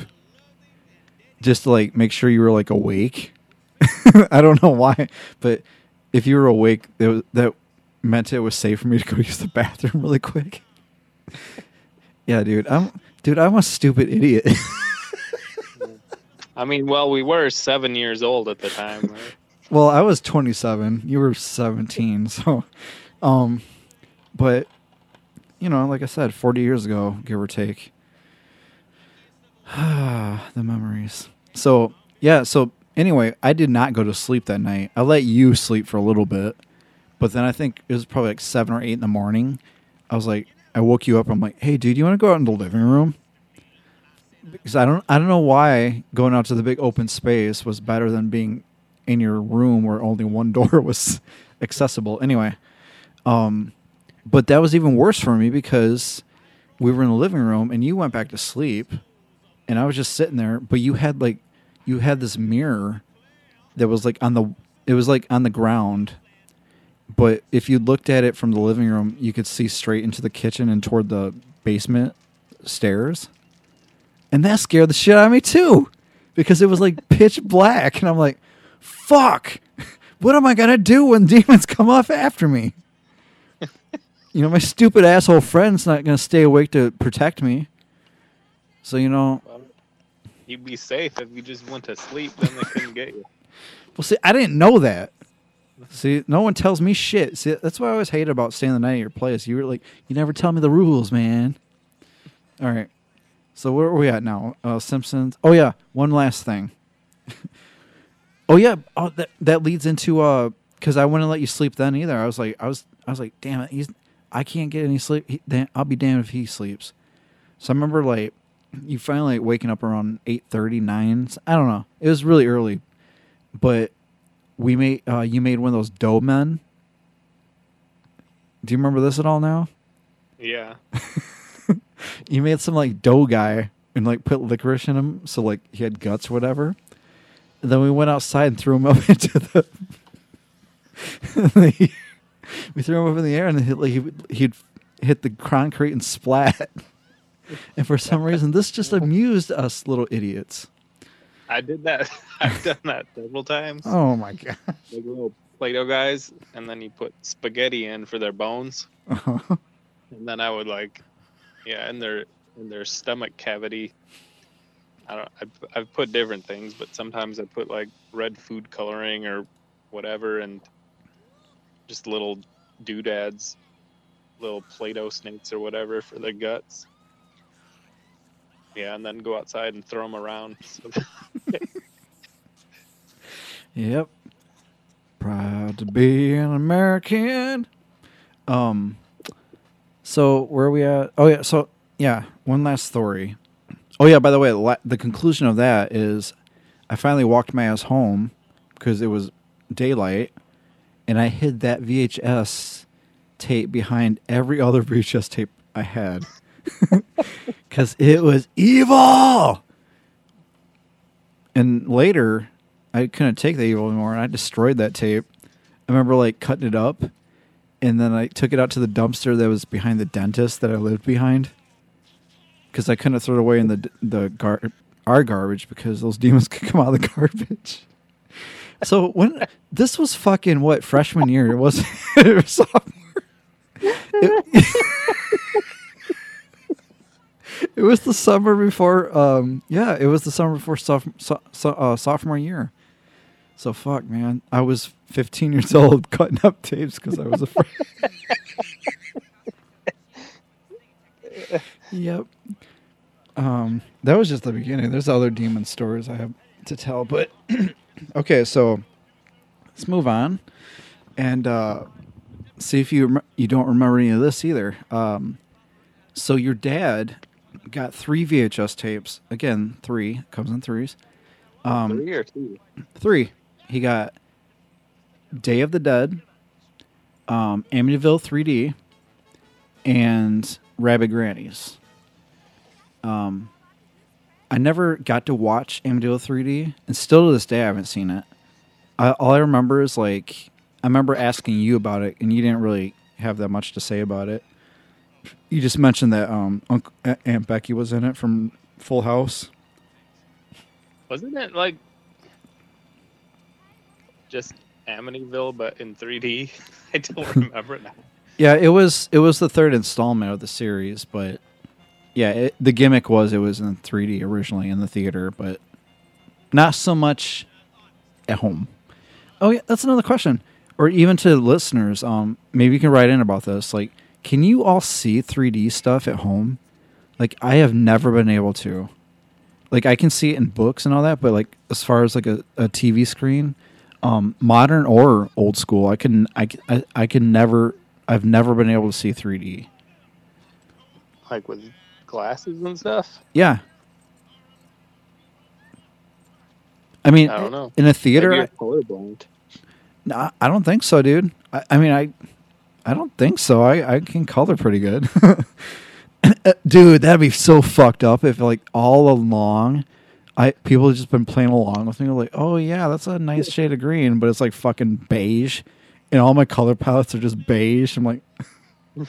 just to like make sure you were like awake. I don't know why, but if you were awake, was, that meant it was safe for me to go use the bathroom really quick. yeah, dude, I'm dude, I'm a stupid idiot. I mean, well, we were seven years old at the time. Right? Well, I was 27. You were 17. So, um, but you know, like I said, 40 years ago, give or take. Ah, the memories. So yeah. So anyway, I did not go to sleep that night. I let you sleep for a little bit, but then I think it was probably like seven or eight in the morning. I was like, I woke you up. I'm like, hey, dude, you want to go out in the living room? because I don't I don't know why going out to the big open space was better than being in your room where only one door was accessible. Anyway, um, but that was even worse for me because we were in the living room and you went back to sleep, and I was just sitting there. But you had like you had this mirror that was like on the it was like on the ground. But if you looked at it from the living room, you could see straight into the kitchen and toward the basement stairs. And that scared the shit out of me too. Because it was like pitch black. And I'm like, fuck. What am I gonna do when demons come off after me? you know, my stupid asshole friend's not gonna stay awake to protect me. So, you know, Well, you'd be safe if you just went to sleep. Then they couldn't get you. well see, I didn't know that. See, no one tells me shit. See, that's what I always hated about staying the night at your place. You were like, you never tell me the rules, man. All right. So where are we at now? Uh, Simpsons. Oh yeah, one last thing. oh yeah, oh that that leads into uh, because I wouldn't let you sleep then either. I was like, I was, I was like, damn it, he's, I can't get any sleep. He, I'll be damned if he sleeps. So I remember like, you finally like, waking up around eight thirty nine. I don't know. It was really early, but we made uh, you made one of those dough men. Do you remember this at all now? Yeah. you made some like dough guy and like put licorice in him, so like he had guts or whatever. And then we went outside and threw him up into the. we threw him up in the air and he, like, he, he'd hit the concrete and splat. And for some reason, this just amused us little idiots. I did that. I've done that several times. Oh my god! Like little Play-Doh guys, and then you put spaghetti in for their bones, Uh-huh. and then I would like, yeah, in their in their stomach cavity. I don't. I've, I've put different things, but sometimes I put like red food coloring or whatever, and just little doodads, little Play-Doh snakes or whatever for their guts. Yeah, and then go outside and throw them around. Yep. Proud to be an American. Um so where are we at? Oh yeah, so yeah, one last story. Oh yeah, by the way, la- the conclusion of that is I finally walked my ass home because it was daylight and I hid that VHS tape behind every other VHS tape I had. Cuz it was evil. And later, I couldn't take the evil anymore, and I destroyed that tape. I remember like cutting it up, and then I took it out to the dumpster that was behind the dentist that I lived behind, because I couldn't throw it away in the the gar- our garbage because those demons could come out of the garbage. So when this was fucking what freshman year, it was sophomore. It, it was the summer before. Um, yeah, it was the summer before soph- so, so, uh, sophomore year. So fuck, man. I was 15 years old cutting up tapes because I was afraid. yep. Um, that was just the beginning. There's other demon stories I have to tell, but okay. So let's move on and uh, see if you rem- you don't remember any of this either. Um, So your dad got three VHS tapes. Again, three comes in threes. Um, Three or two? three. He got Day of the Dead, um, Amityville 3D, and Rabid Grannies. Um, I never got to watch Amityville 3D, and still to this day I haven't seen it. I, all I remember is like I remember asking you about it, and you didn't really have that much to say about it. You just mentioned that um, Uncle, Aunt Becky was in it from Full House. Wasn't it like just Amityville but in 3D? I don't remember it now. Yeah, it was it was the third installment of the series, but yeah, it, the gimmick was it was in 3D originally in the theater, but not so much at home. Oh yeah, that's another question. Or even to listeners, um, maybe you can write in about this. Like, can you all see 3D stuff at home? Like, I have never been able to. Like, I can see it in books and all that, but like as far as like a, a TV screen, um, modern or old school, I can i, i can never I've never been able to see 3D. Like with glasses and stuff. Yeah. I mean, I don't know. in a theater, Maybe you're colorblind. No, I don't think so, dude. I, I mean, I, I don't think so. I, I can color pretty good, uh, dude. That'd be so fucked up if like all along, I people have just been playing along with me. Like, oh yeah, that's a nice shade of green, but it's like fucking beige, and all my color palettes are just beige. I'm like,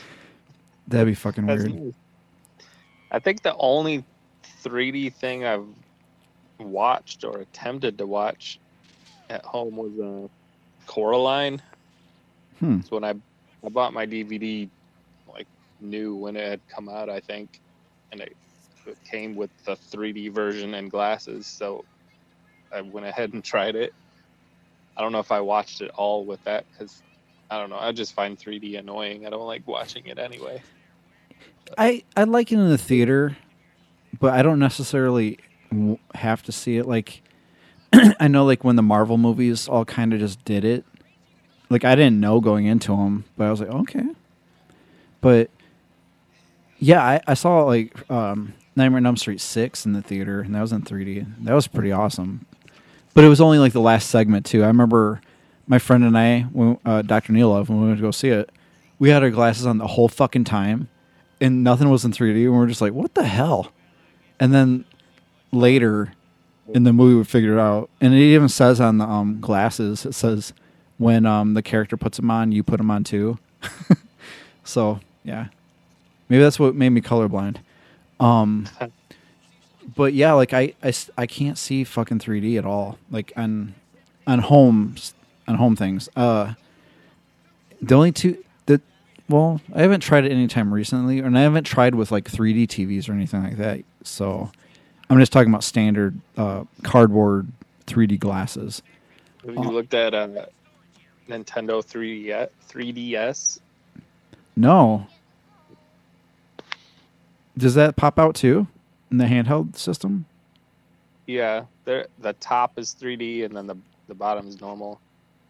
that'd be fucking That's weird. nice. I think the only 3D thing I've watched or attempted to watch at home was uh, Coraline. Hmm. So when I I bought my DVD like new when it had come out, I think, and it, it came with the 3D version and glasses. So I went ahead and tried it. I don't know if I watched it all with that because I don't know. I just find 3D annoying. I don't like watching it anyway. I I like it in the theater, but I don't necessarily have to see it. Like I know, like when the Marvel movies all kind of just did it. Like I didn't know going into them, but I was like, okay. But yeah, I, I saw like um, Nightmare on Elm Street six in the theater, and that was in 3D. That was pretty awesome. But it was only like the last segment too. I remember my friend and I, when, uh, Dr. Neil Love, when we went to go see it, we had our glasses on the whole fucking time, and nothing was in 3D. And we are just like, what the hell? And then later in the movie, we figured it out, and it even says on the um, glasses, it says when um, the character puts them on, you put them on too. so yeah, maybe that's what made me colorblind. Um, but yeah, like I, I, I can't see fucking 3D at all. Like on on home on home things. Uh, the only two well, I haven't tried it anytime recently, and I haven't tried with like 3D TVs or anything like that. So I'm just talking about standard uh, cardboard 3D glasses. Have you looked at uh, Nintendo 3D 3DS? No. Does that pop out too in the handheld system? Yeah, there the top is 3D and then the the bottom is normal,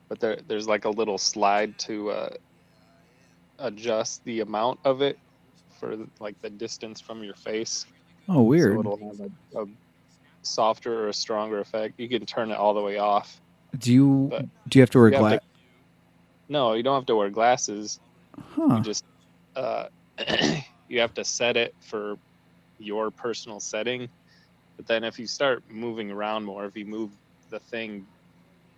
but there there's like a little slide to uh, adjust the amount of it for like the distance from your face. Oh, weird. So it'll have a, a softer or a stronger effect. You can turn it all the way off. Do you But do you have to wear you have glass? to- No, you don't have to wear glasses. Huh. You just uh, you have to set it for your personal setting. But then if you start moving around more, if you move the thing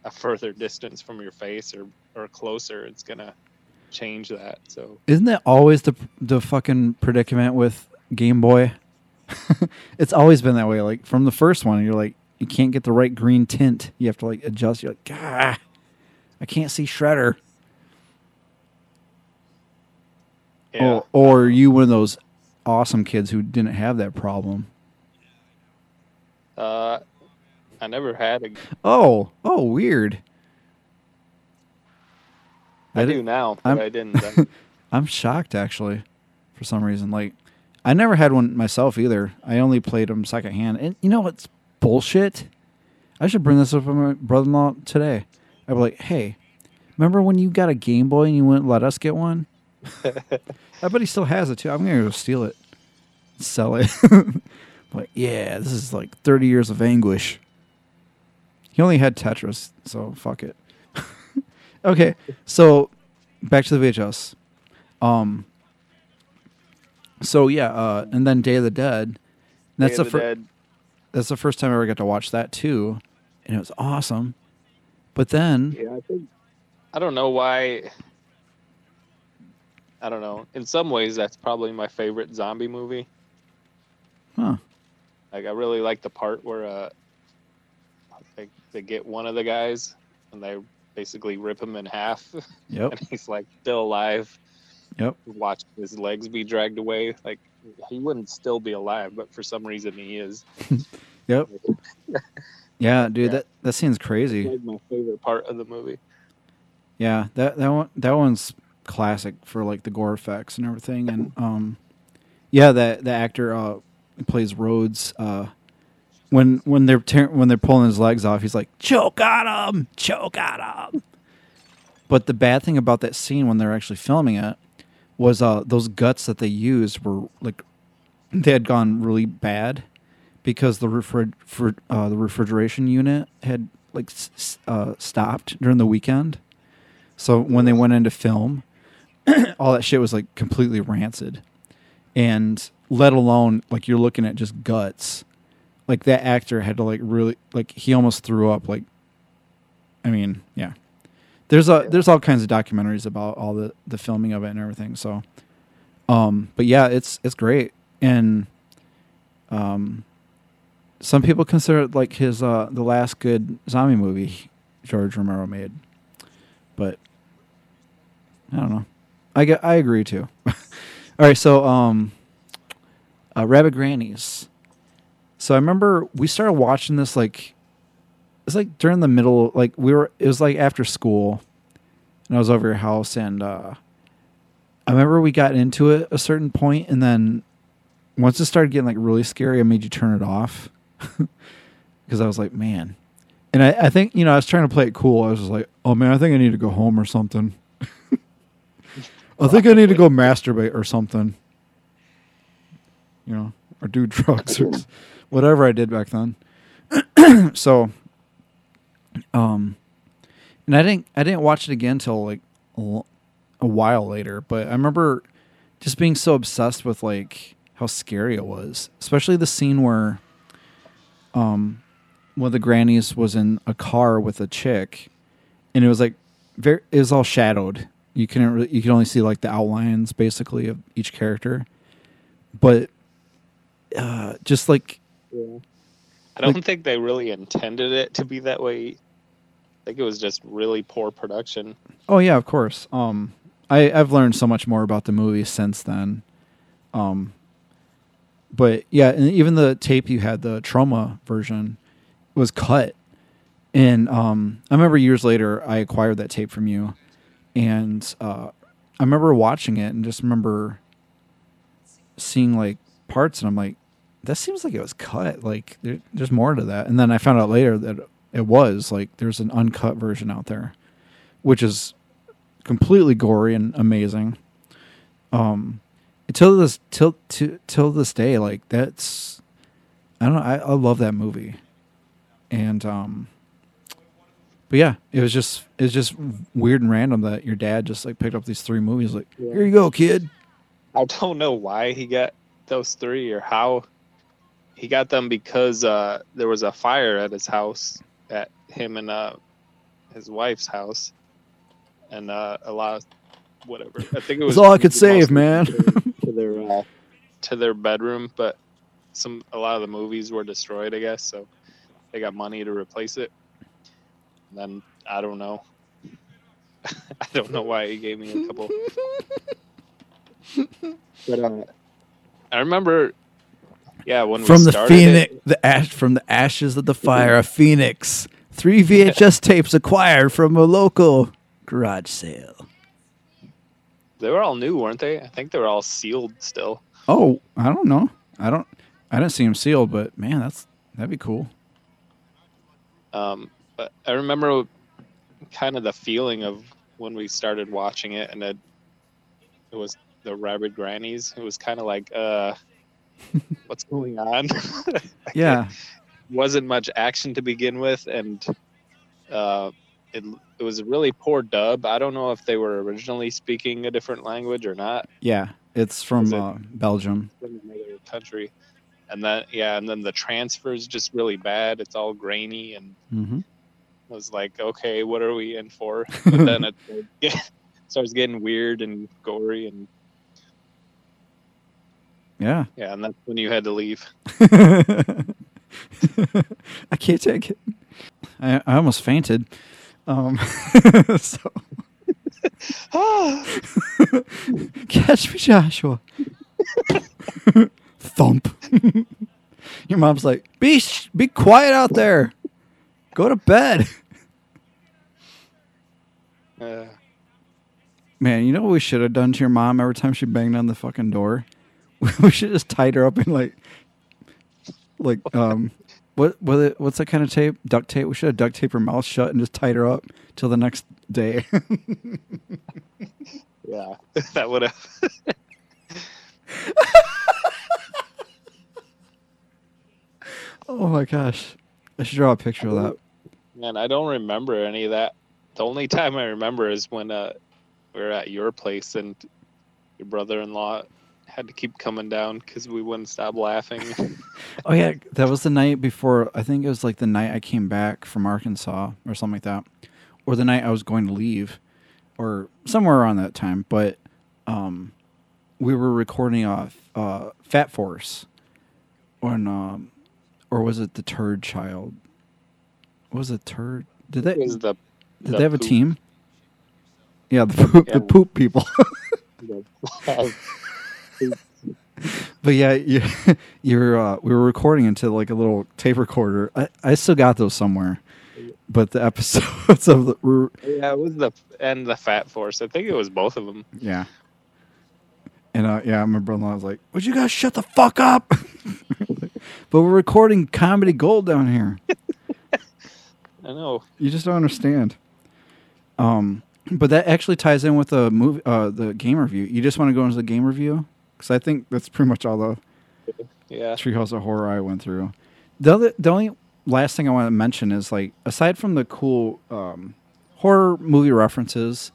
a further distance from your face or or closer, it's gonna change that. So Isn't that always the the fucking predicament with Game Boy? it's always been that way. Like from the first one, you're like you can't get the right green tint. You have to like adjust. You're like, Gah, I can't see Shredder. yeah, Or, or are you one of those awesome kids who didn't have that problem? uh, I never had a. Oh, oh, weird. I That do now, but I'm- I didn't. Then. I'm shocked actually, for some reason. Like, I never had one myself either. I only played them secondhand. And you know what's bullshit? I should bring this up with my brother-in-law today. I'd be like, "Hey, remember when you got a Game Boy and you wouldn't let us get one? I bet he still has it too. I'm gonna go steal it. sell it. like, yeah, this is like 30 years of anguish. He only had Tetris, so fuck it. Okay, so back to the VHS. Um. So yeah, uh, and then Day of the Dead. That's Day the the first. That's the first time I ever got to watch that too, and it was awesome. But then, Yeah, I think. I don't know why. I don't know. In some ways, that's probably my favorite zombie movie. huh? Like, I really like the part where uh, they they get one of the guys and they basically rip him in half, Yep. and he's like still alive. Yep. Watch his legs be dragged away. Like he wouldn't still be alive, but for some reason he is. Yep. Yeah, dude, Yeah. that that scene's crazy. Like my favorite part of the movie. Yeah, that that one that one's classic for like the gore effects and everything, and um, yeah, that the actor uh plays Rhodes uh when when they're when they're pulling his legs off, he's like choke on him, choke on him. But the bad thing about that scene when they're actually filming it was uh those guts that they used were like they had gone really bad because the refri- fr- uh, the refrigeration unit had like s- uh, stopped during the weekend. So when they went into film, all that shit was like completely rancid, and let alone like you're looking at just guts. Like that actor had to like really like he almost threw up. Like, I mean, yeah. There's a there's all kinds of documentaries about all the the filming of it and everything. So, um, but yeah, it's it's great and um, some people consider it like his uh the last good zombie movie George Romero made, but I don't know. I get I agree too. All right, so um, uh, Rabid Grannies. So I remember we started watching this like it's like during the middle like we were it was like after school and I was over your house and uh I remember we got into it a certain point and then once it started getting like really scary I made you turn it off. Because I was like man. And I, I think you know I was trying to play it cool. I was just like oh man I think I need to go home or something. I think I need to go masturbate or something. You know or do drugs or whatever I did back then so um and I didn't I didn't watch it again till like a while later, but I remember just being so obsessed with like how scary it was, especially the scene where um one of the grannies was in a car with a chick and it was like very it was all shadowed. You couldn't really, you could only see like the outlines basically of each character. But uh just like I don't Like- think they really intended it to be that way. I think it was just really poor production. Oh yeah, of course. Um, I I've learned so much more about the movie since then. Um, but yeah, and even the tape you had, the Troma version, was cut. And um, I remember years later, I acquired that tape from you, and uh, I remember watching it and just remember seeing like parts, and I'm like, that seems like it was cut. Like there, there's more to that. And then I found out later that it was like there's an uncut version out there, which is completely gory and amazing. Um, till this till to, till this day, like that's I don't know. I, I love that movie, and um, but yeah, it was just it was just weird and random that your dad just like picked up these three movies. Like here you go, kid. I don't know why he got those three or how he got them because uh, there was a fire at his house, at him and uh, his wife's house, and uh, a lot of whatever. I think it was That's all I could save, man. to their uh, to their bedroom, but some a lot of the movies were destroyed, I guess. So they got money to replace it. And then I don't know. I don't know why he gave me a couple. but uh, I remember, yeah, when we From the phoenix, it, the ash from the ashes of the fire, a phoenix. Three VHS tapes acquired from a local garage sale. they were all new, weren't they? I think they were all sealed still. Oh, I don't know. I don't. I didn't see them sealed, but man, that's that'd be cool. Um, but I remember kind of the feeling of when we started watching it, and it, it was the rabid grannies. It was kind of like, uh, what's going on? Yeah. wasn't much action to begin with, and uh, it it was a really poor dub. I don't know if they were originally speaking a different language or not Yeah. It's from Is it- uh, Belgium. from another country. And then yeah, and then the transfer is just really bad. It's all grainy, and hmm I was like, okay, what are we in for? But then it it starts getting weird and gory, and Yeah. yeah, and that's when you had to leave. I can't take it. I, I almost fainted. Um, so catch me, Joshua. Thump. Your mom's like, be sh- be quiet out there. Go to bed. Uh, Man, you know what we should have done to your mom every time she banged on the fucking door? We should just tied her up in like, like um, what what it- what's that kind of tape? Duct tape. We should have duct taped her mouth shut and just tied her up till the next day. yeah, that would have. oh my gosh, I should draw a picture of that. Man, I don't remember any of that. The only time I remember is when uh, we were at your place and your brother-in-law had to keep coming down because we wouldn't stop laughing. Oh yeah, that was the night before. I think it was like the night I came back from Arkansas or something like that, or the night I was going to leave, or somewhere around that time. But um, we were recording off uh, Fat Force, on um, or was it the Turd Child? What was it Turd? Did they It was the did the they have a team? Yeah, the poop, the poop people. But yeah, you, you're uh, we were recording into like a little tape recorder. I, I still got those somewhere, but the episodes of the were- yeah, it was the and the Fat Force. I think it was both of them. yeah, and uh, yeah, my brother-in-law was like, "Would you guys shut the fuck up?" but we're recording comedy gold down here. I know. You just don't understand. Um, but that actually ties in with the movie, uh, the game review. You just want to go into the game review because I think that's pretty much all the Yeah. Treehouse of Horror I went through. The other, the only last thing I want to mention is like aside from the cool um, horror movie references,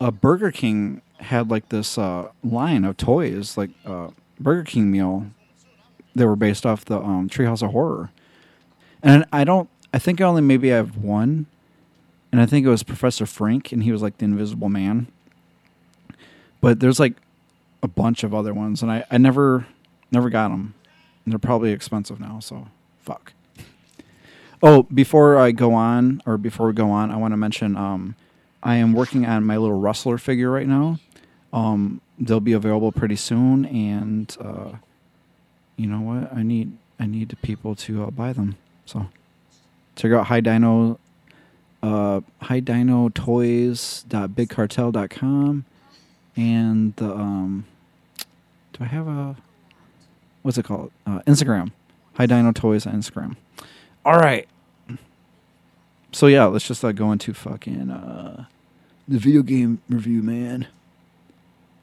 uh, Burger King had like this uh, line of toys, like uh, Burger King meal. They were based off the um, Treehouse of Horror, and I don't. I think I only maybe I have one, and I think it was Professor Frink, and he was like the Invisible Man. But there's like a bunch of other ones, and I, I never never got them. And they're probably expensive now, so fuck. Oh, before I go on, or before we go on, I want to mention um, I am working on my little Rustler figure right now. Um, they'll be available pretty soon, and uh, you know what? I need I need people to uh, buy them. So check out High Dino, uh, highdinotoys.bigcartel.com, and the um, do I have a what's it called? Uh, Instagram. High Dino Toys on Instagram. All right. So yeah, let's just uh, go into fucking uh, the video game review, man.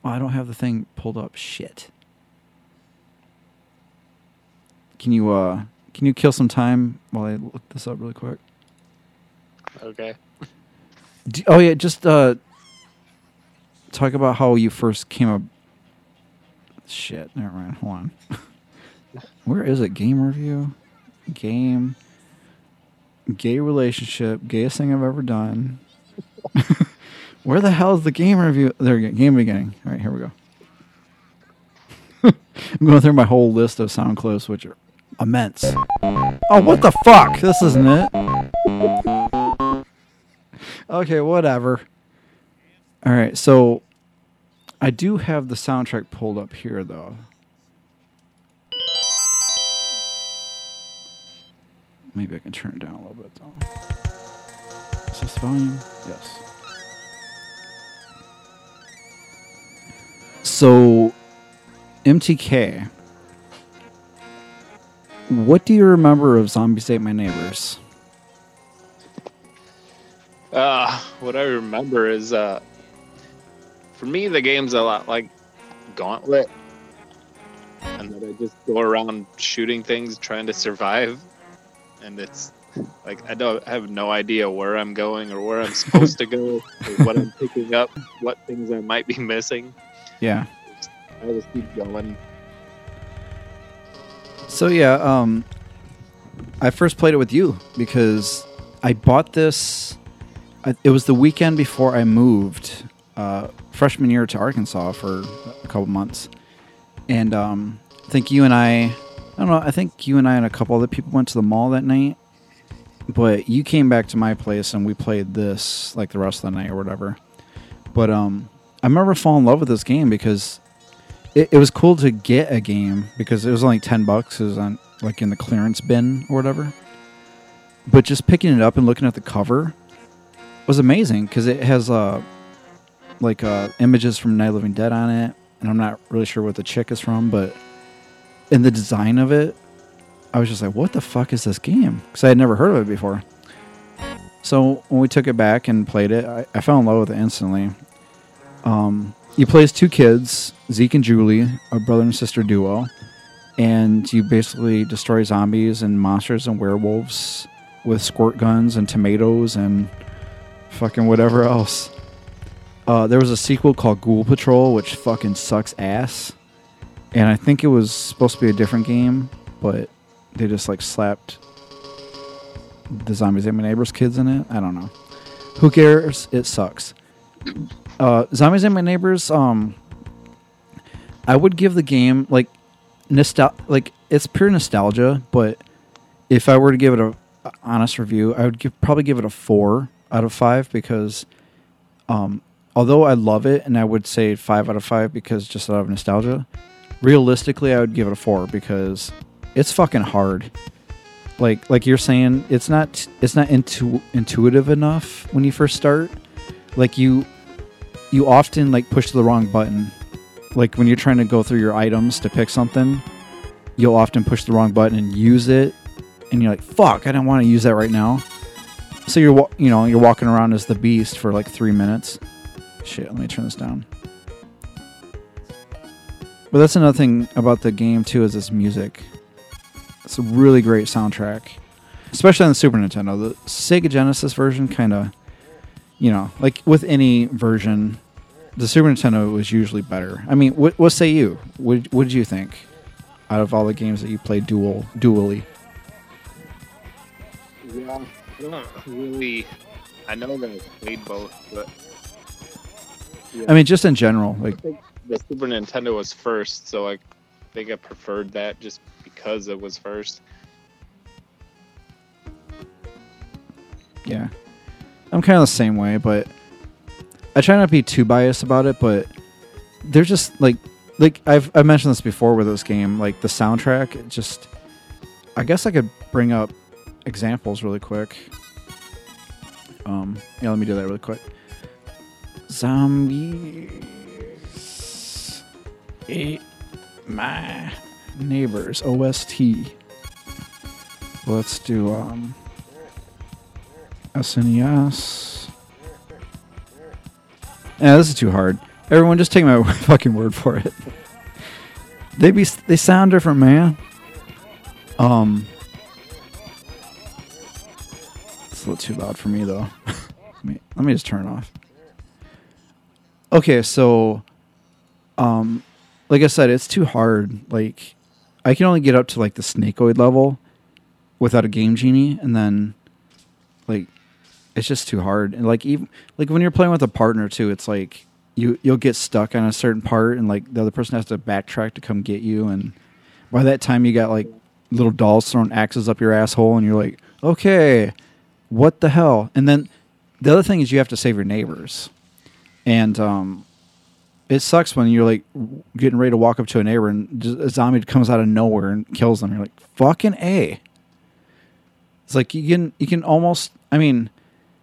Oh, I don't have the thing pulled up. Shit. Can you uh can you kill some time while I look this up really quick? Okay. Do, oh yeah, just uh talk about how you first came up. Shit, never mind. Hold on. Where is it? Game review, game, gay relationship, gayest thing I've ever done. Where the hell is the game review? There, we go. game beginning. All right, here we go. I'm going through my whole list of sound clips, which are immense. Oh, what the fuck? This isn't it. Okay, whatever. All right, so I do have the soundtrack pulled up here, though. Maybe I can turn it down a little bit, though. Is this volume? Yes. So, MTK, what do you remember of Zombies Ate My Neighbors? Uh, what I remember is, uh, for me, the game's a lot like Gauntlet, and that I just go around shooting things, trying to survive, and it's like I don't I have no idea where I'm going or where I'm supposed to go, or what I'm picking up, what things I might be missing. Yeah. I just keep going. So yeah, um, I first played it with you because I bought this. It was the weekend before I moved uh, freshman year to Arkansas for a couple months, and um, I think you and I, I don't know, I think you and I and a couple other people went to the mall that night. But you came back to my place and we played this like the rest of the night or whatever. But um, I remember falling in love with this game because it, it was cool to get a game because it was only 10 bucks. It was on like in the clearance bin or whatever. But just picking it up and looking at the cover was amazing because it has uh, like uh, images from Night of Living Dead on it. And I'm not really sure what the chick is from, but in the design of it, I was just like, what the fuck is this game? Because I had never heard of it before. So when we took it back and played it, I, I fell in love with it instantly. Um, you play as two kids, Zeke and Julie, a brother and sister duo, and you basically destroy zombies and monsters and werewolves with squirt guns and tomatoes and fucking whatever else. Uh, there was a sequel called Ghoul Patrol, which fucking sucks ass. And I think it was supposed to be a different game, but they just like slapped the zombies and my neighbor's kids in it. I don't know. Who cares? It sucks. Uh, zombies and my neighbors. Um, I would give the game like nostal like it's pure nostalgia. But if I were to give it a, honest review, I would give probably give it a four out of five because, um, although I love it and I would say five out of five because just out of nostalgia, realistically I would give it a four because it's fucking hard. Like like you're saying, it's not it's not intu- intuitive enough when you first start. Like you you often like push the wrong button. Like when you're trying to go through your items to pick something, you'll often push the wrong button and use it, and you're like, "Fuck, I don't want to use that right now." So you're you know you're walking around as the beast for like three minutes. Shit, let me turn this down. But that's another thing about the game too is this music. It's a really great soundtrack, especially on the Super Nintendo. The Sega Genesis version kind of, you know, like with any version, the Super Nintendo was usually better. I mean, what, what say you? What what did you think out of all the games that you played dual dually? Yeah, don't really. I know that I played both, but I mean, just in general, like the Super Nintendo was first, so like I think I preferred that just because it was first. Yeah. I'm kind of the same way, but I try not to be too biased about it, but they're just like like I've I mentioned this before with this game, like the soundtrack, it just I guess I could bring up examples really quick. Um yeah, let me do that really quick. Zombies ate my neighbors OST. Let's do um SNES. Yeah, this is too hard. Everyone, just take my fucking word for it. They be they sound different, man. Um, it's a little too loud for me though. let me let me just turn off. Okay, so, um, like I said, it's too hard. Like, I can only get up to like the snakeoid level without a game genie, and then like it's just too hard. And like even like when you're playing with a partner too, it's like you you'll get stuck on a certain part, and like the other person has to backtrack to come get you, and by that time you got like little dolls throwing axes up your asshole, and you're like, okay, what the hell? And then the other thing is you have to save your neighbors, and um, it sucks when you're like getting ready to walk up to a neighbor and just a zombie comes out of nowhere and kills them. You're like, fucking a. It's like you can you can almost. I mean,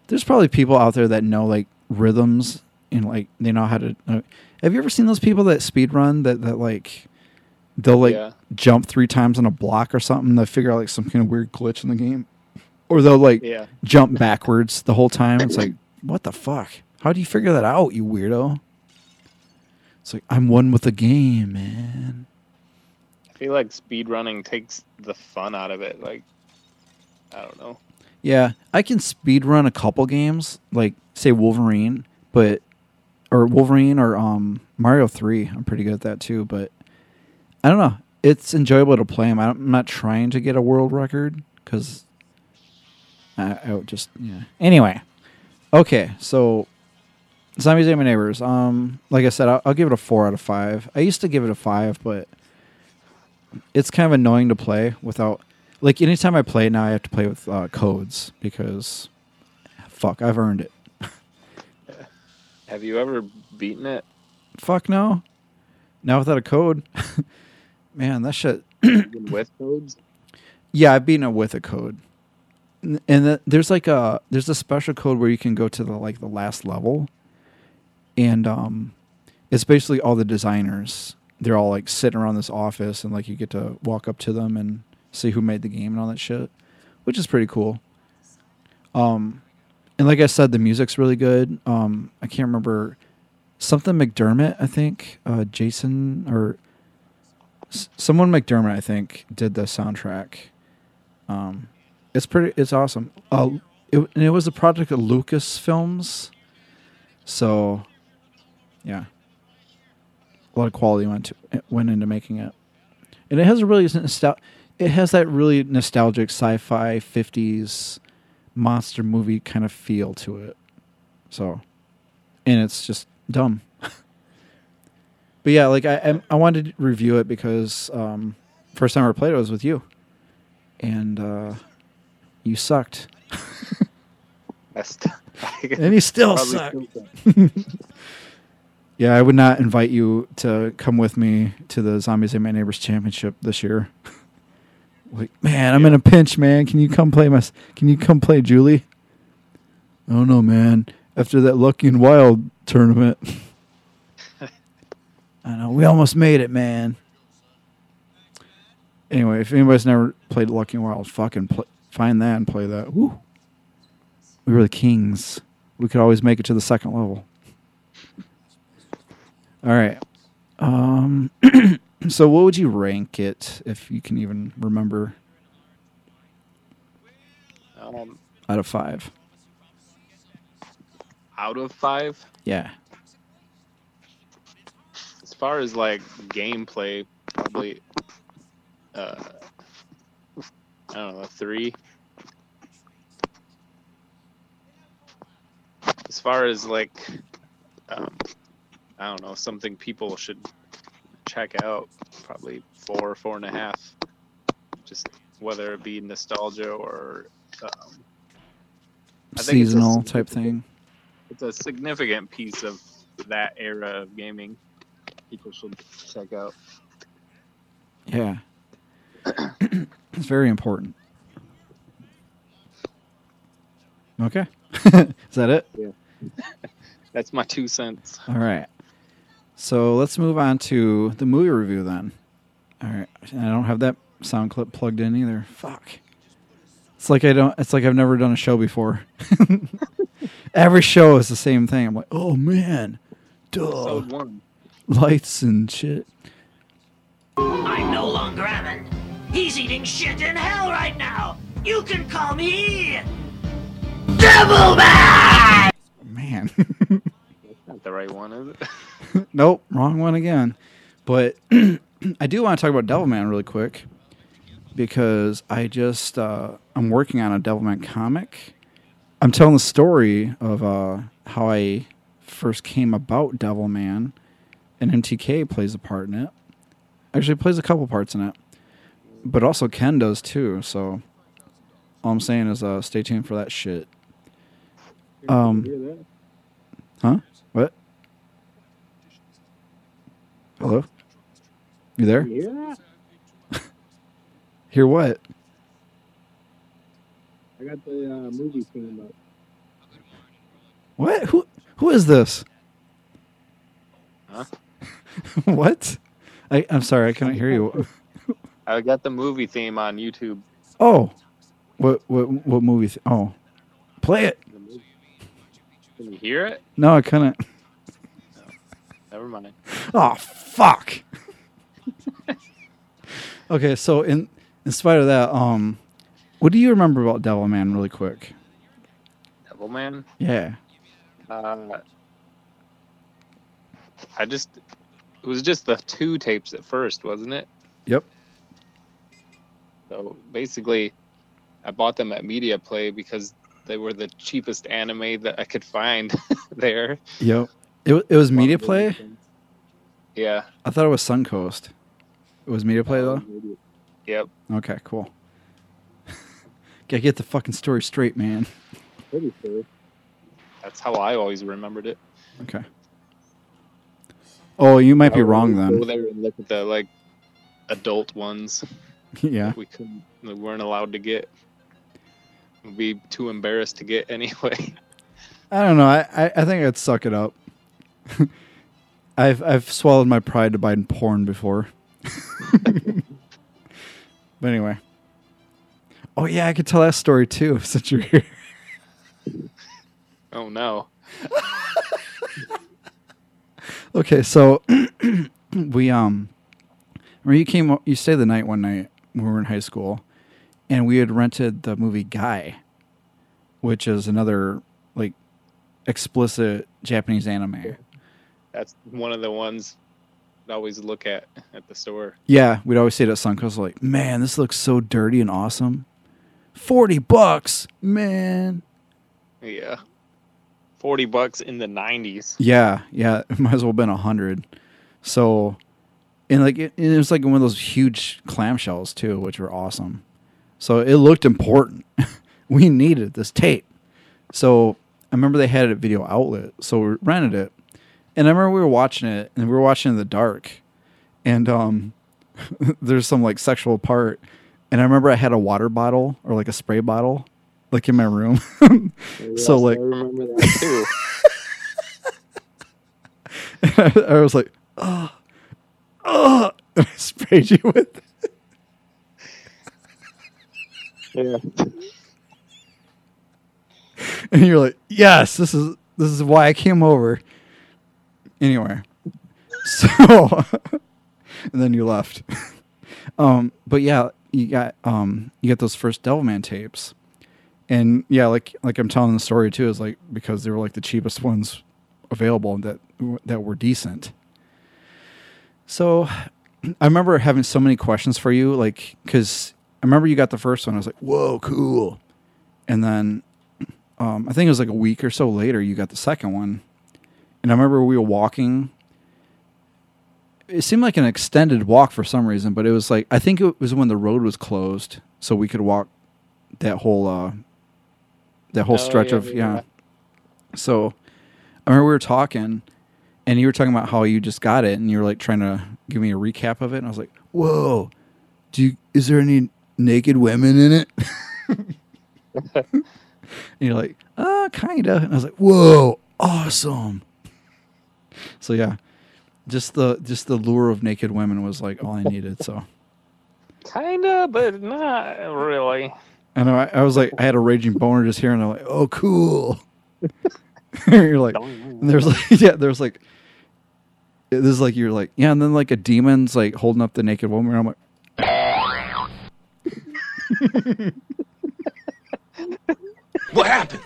there's probably people out there that know like rhythms and like they know how to. Uh, have you ever seen those people that speed run that that like they'll like Yeah. jump three times on a block or something? They figure out like some kind of weird glitch in the game, or they'll like Yeah. jump backwards the whole time. It's like what the fuck? How do you figure that out, you weirdo? It's like I'm one with the game, man. I feel like speed running takes the fun out of it. Like, I don't know. Yeah, I can speed run a couple games, like say Wolverine, but or Wolverine or um Mario Three. I'm pretty good at that too. But I don't know. It's enjoyable to play them. I'm not trying to get a world record because I, I would just yeah. Anyway, okay, so Zombies Ate My Neighbors. Um, like I said, I'll, I'll give it a four out of five. I used to give it a five, but it's kind of annoying to play without. Like anytime I play now, I have to play with uh, codes because, fuck, I've earned it. Have you ever beaten it? Fuck no. Now without a code, man, that shit. With codes? Yeah, I've beaten it with a code, and the, there's like a there's a special code where you can go to the like the last level, and um, it's basically all the designers. They're all like sitting around this office, and like you get to walk up to them and see who made the game and all that shit, which is pretty cool. Um, and like I said, the music's really good. Um, I can't remember something McDermott. I think uh, Jason or s- someone McDermott. I think did the soundtrack. Um, it's pretty. It's awesome. Uh, it, and it was a project of Lucas Films, so yeah, a lot of quality went to, went into making it, and it has a really It has that really nostalgic sci-fi '50s monster movie kind of feel to it. So, and it's just dumb. but yeah, like I I- wanted to review it because um, first time I played it was with you, and uh, you sucked, and you still suck. still Yeah, I would not invite you to come with me to the Zombies Ate My Neighbors Championship this year. like, man, I'm in a pinch, man. Can you come play my? Can you come play Julie? Oh no, man. After that Lucky and Wild tournament, I know we almost made it, man. Anyway, if anybody's never played Lucky and Wild, fucking pl- find that and play that. Woo. We were the kings. We could always make it to the second level. All right. Um, so what would you rank it if you can even remember Um, out of five? out of five, Yeah. as far as like gameplay, probably uh, I don't know, a three. As far as like, um, I don't know, something people should check out, probably four, four and a half. Just whether it be nostalgia or um, I think it's a Seasonal type thing. it's a significant piece of that era of gaming. People should check out. Yeah. it's very important. Okay. Is that it? Yeah, that's my two cents. All right. So let's move on to the movie review then. All right. And I don't have that sound clip plugged in either. Fuck. It's like I don't. It's like I've never done a show before. Every show is the same thing. I'm like, oh man, duh, one. lights and shit. I'm no longer Ammon. He's eating shit in hell right now. You can call me Devilman. Man. Not the right one, is it? nope, wrong one again. But I do want to talk about Devilman really quick because I just uh, I'm working on a Devilman comic. I'm telling the story of uh, how I first came about Devilman, and MTK plays a part in it. Actually, plays a couple parts in it, but also Ken does too. So all I'm saying is, uh, stay tuned for that shit. Um, huh? What? Hello? You there? Yeah, Hear what? I got the uh, movie theme up. What? Who? Who is this? Huh? what? I, I'm sorry, I couldn't hear you. I got the movie theme on YouTube. Oh, what? What? What movie? Th- oh, play it. Can you hear it? No, I couldn't. Never mind. Oh, fuck. Okay, so in in spite of that, um, what do you remember about Devilman, really quick? Devilman. Yeah. Uh, I just it was just the two tapes at first, wasn't it? Yep. So basically, I bought them at Media Play because they were the cheapest anime that I could find there. Yep. It it was Media Play. Yeah. I thought it was Suncoast. It was Media Play uh, though. Yep. Okay, cool. Gotta get the fucking story straight, man. Pretty sure. That's how I always remembered it. Okay. Oh, you might be wrong then. Go there and look at the like adult ones. yeah. we couldn't, we weren't allowed to get. We'd be too embarrassed to get anyway. I don't know. I, I, I think I'd suck it up. I've I've swallowed my pride to buy porn before. but anyway. Oh yeah, I could tell that story too since you're here. Oh no. Okay, so we um remember you came you stayed the night one night when we were in high school and we had rented the movie Guy, which is another like explicit Japanese anime. That's one of the ones I always look at at the store. Yeah, we'd always say it at Suncoast like, "Man, this looks so dirty and awesome." 40 bucks, man. Yeah. 40 bucks in the 90s. Yeah, yeah, it might as well have been a hundred. So, and like it, it was like one of those huge clamshells too, which were awesome. So it looked important. we needed this tape. So I remember they had it at Video Outlet, so we rented it, and I remember we were watching it, and we were watching in the dark, and um, there's some like sexual part, and I remember I had a water bottle or like a spray bottle, like in my room. so Yes, like I remember that too. I was like, oh, oh, and I sprayed you with. it. yeah. And you're like, yes, this is this is why I came over. Anyway, so and then you left. um, but yeah, you got um, you got those first Devilman tapes, and yeah, like like I'm telling the story too is like because they were like the cheapest ones available that that were decent. So I remember having so many questions for you, like because I remember you got the first one. I was like, "Whoa, cool!" And then um, I think it was like a week or so later, you got the second one, and I remember we were walking. It seemed like an extended walk for some reason, but it was like I think it was when the road was closed, so we could walk that whole uh, that whole Oh, stretch yeah, of yeah. yeah. So I remember we were talking, and you were talking about how you just got it, and you were like trying to give me a recap of it, and I was like, "Whoa, do you, is there any naked women in it?" and you're like, "Uh, kinda," and I was like, "Whoa, awesome!" So yeah, just the just the lure of naked women was like all I needed. So Kinda, but not really. I know I, I was like, I had a raging boner just hearing. it. I'm like, "Oh, cool." you're like, and there's like, yeah, there's like, this is like you're like, yeah, and then like a demon's like holding up the naked woman. And I'm like, What happened?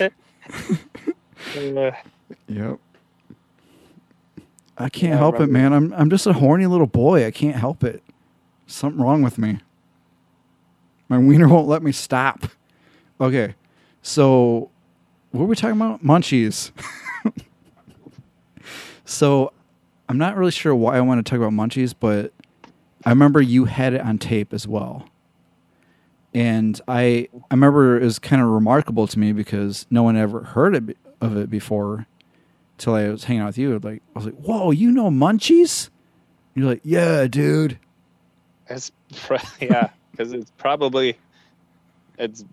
Uh, Yep. I can't help it, man. I'm I'm just a horny little boy. I can't help it. Something wrong with me. My wiener won't let me stop. Okay. So what were we talking about? Munchies. so I'm not really sure why I want to talk about munchies, but I remember you had it on tape as well. And I I remember it was kind of remarkable to me because no one ever heard it, of it before till I was hanging out with you. Like I was like, "Whoa, you know Munchies?" You're like, "Yeah, dude." It's pro- yeah, because it's probably it's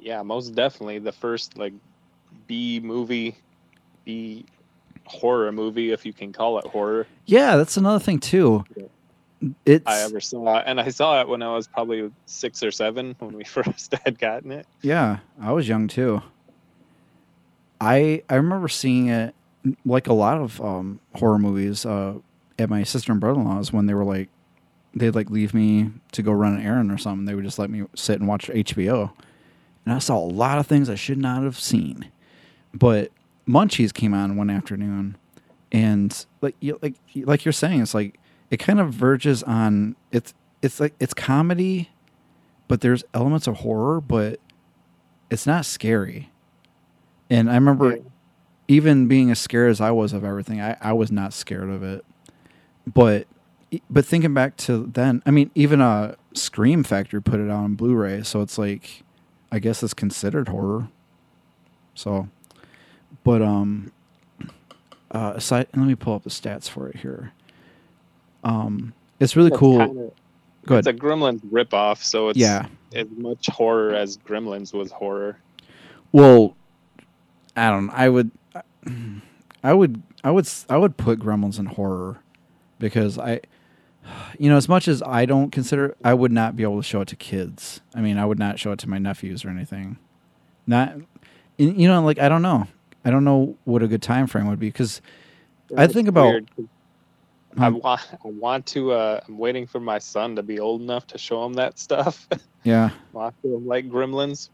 yeah, most definitely the first like B movie, B horror movie, if you can call it horror, Yeah, that's another thing too. It's I ever saw. And I saw it when I was probably six or seven when we first had gotten it. yeah, I was young too. I I remember seeing it like a lot of um, horror movies uh, at my sister and brother in law's when they were like they'd like leave me to go run an errand or something. They would just let me sit and watch HBO, and I saw a lot of things I should not have seen. But Munchies came on one afternoon, and like you, like like you're saying, it's like it kind of verges on it's it's like it's comedy, but there's elements of horror, but it's not scary. And I remember even being as scared as I was of everything, I, I was not scared of it. But but thinking back to then, I mean, even a Scream Factory put it out on Blu-ray, so it's like, I guess it's considered horror. So, but um, uh, aside, let me pull up the stats for it here. Um, it's really That's cool. kinda- Go ahead. It's a Gremlins ripoff, so it's Yeah. as much horror as Gremlins was horror. Well, I don't. I would, I would, I would, I would put Gremlins in horror because I, you know, as much as I don't consider, I would not be able to show it to kids. I mean, I would not show it to my nephews or anything. Not, and, you know, like I don't know. I don't know what a good time frame would be because I think about. weird I want I want to uh I'm waiting for my son to be old enough to show him that stuff. Yeah. Watch him like Gremlins.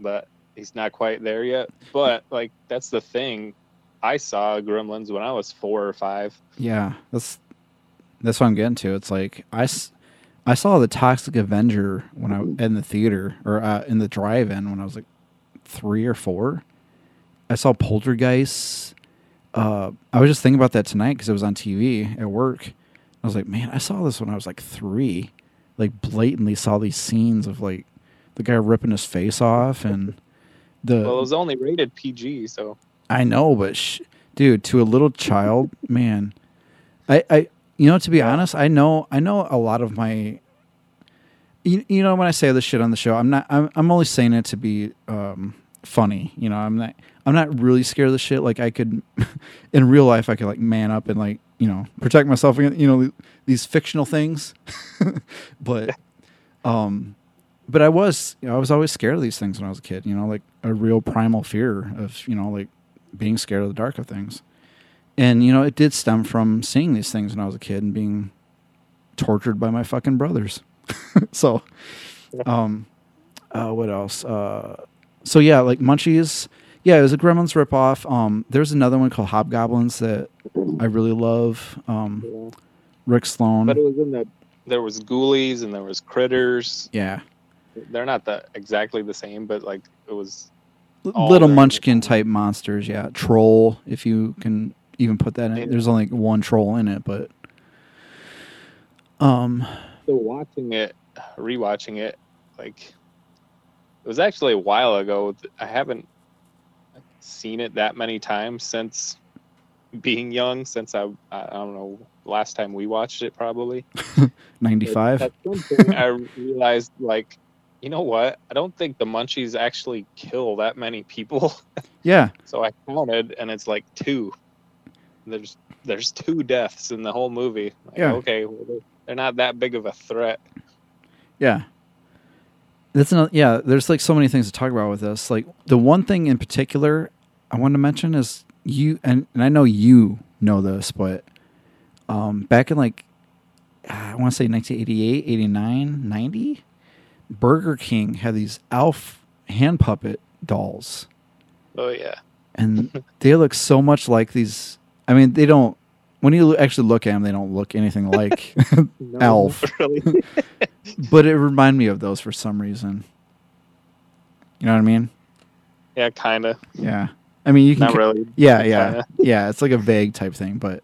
But he's not quite there yet. But like that's the thing. I saw Gremlins when I was four or five. Yeah, that's that's what I'm getting to. It's like I, I saw the Toxic Avenger when I in the theater or uh, in the drive-in when I was like three or four. I saw Poltergeist. Uh, I was just thinking about that tonight because it was on TV at work. I was like, man, I saw this when I was like three. Like blatantly saw these scenes of like the guy ripping his face off and the Well, it was only rated PG, so I know, but sh- dude, to a little child, man, I, I, you know, to be honest, I know, I know a lot of my, you, you know, when I say this shit on the show, I'm not, I'm, I'm only saying it to be, um, funny. You know, I'm not, I'm not really scared of the shit. Like I could, in real life, I could like man up and like, you know, protect myself against, you know, these fictional things. but, um, but I was, you know, I was always scared of these things when I was a kid. You know, like a real primal fear of, you know, like being scared of the dark of things. And you know, it did stem from seeing these things when I was a kid and being tortured by my fucking brothers. so, um, uh, what else? Uh, so yeah, like Munchies. Yeah, it was a Gremlins ripoff. Um, there's another one called Hobgoblins that I really love. Um, Rick Sloane. but it was in the there was ghoulies and there was critters. yeah, They're not the exactly the same, but like it was little Munchkin type monsters. Yeah, troll. If you can even put that in. There's only one troll in it, but um, So watching it, rewatching it, like it was actually a while ago. I haven't seen it that many times since being young. Since I, I don't know, last time we watched it probably. ninety five. At some point, I realized like, you know what? I don't think the Munchies actually kill that many people. Yeah, so I counted, and it's like two. There's there's two deaths in the whole movie. Like, Yeah. Okay, well, they're, they're not that big of a threat. Yeah. That's another, yeah, there's like so many things to talk about with this. Like the one thing in particular I wanted to mention is you and, and I know you know this, but um back in like I want to say 1988, 89, 90, Burger King had these Alf hand puppet dolls Oh yeah. and they look so much like these I mean, they don't when you actually look at them, they don't look anything like Alf Really? but it reminded me of those for some reason. You know what I mean? yeah, kind of. Yeah. I mean, you can. Not really. Yeah, yeah, Kinda. yeah. It's like a vague type thing, but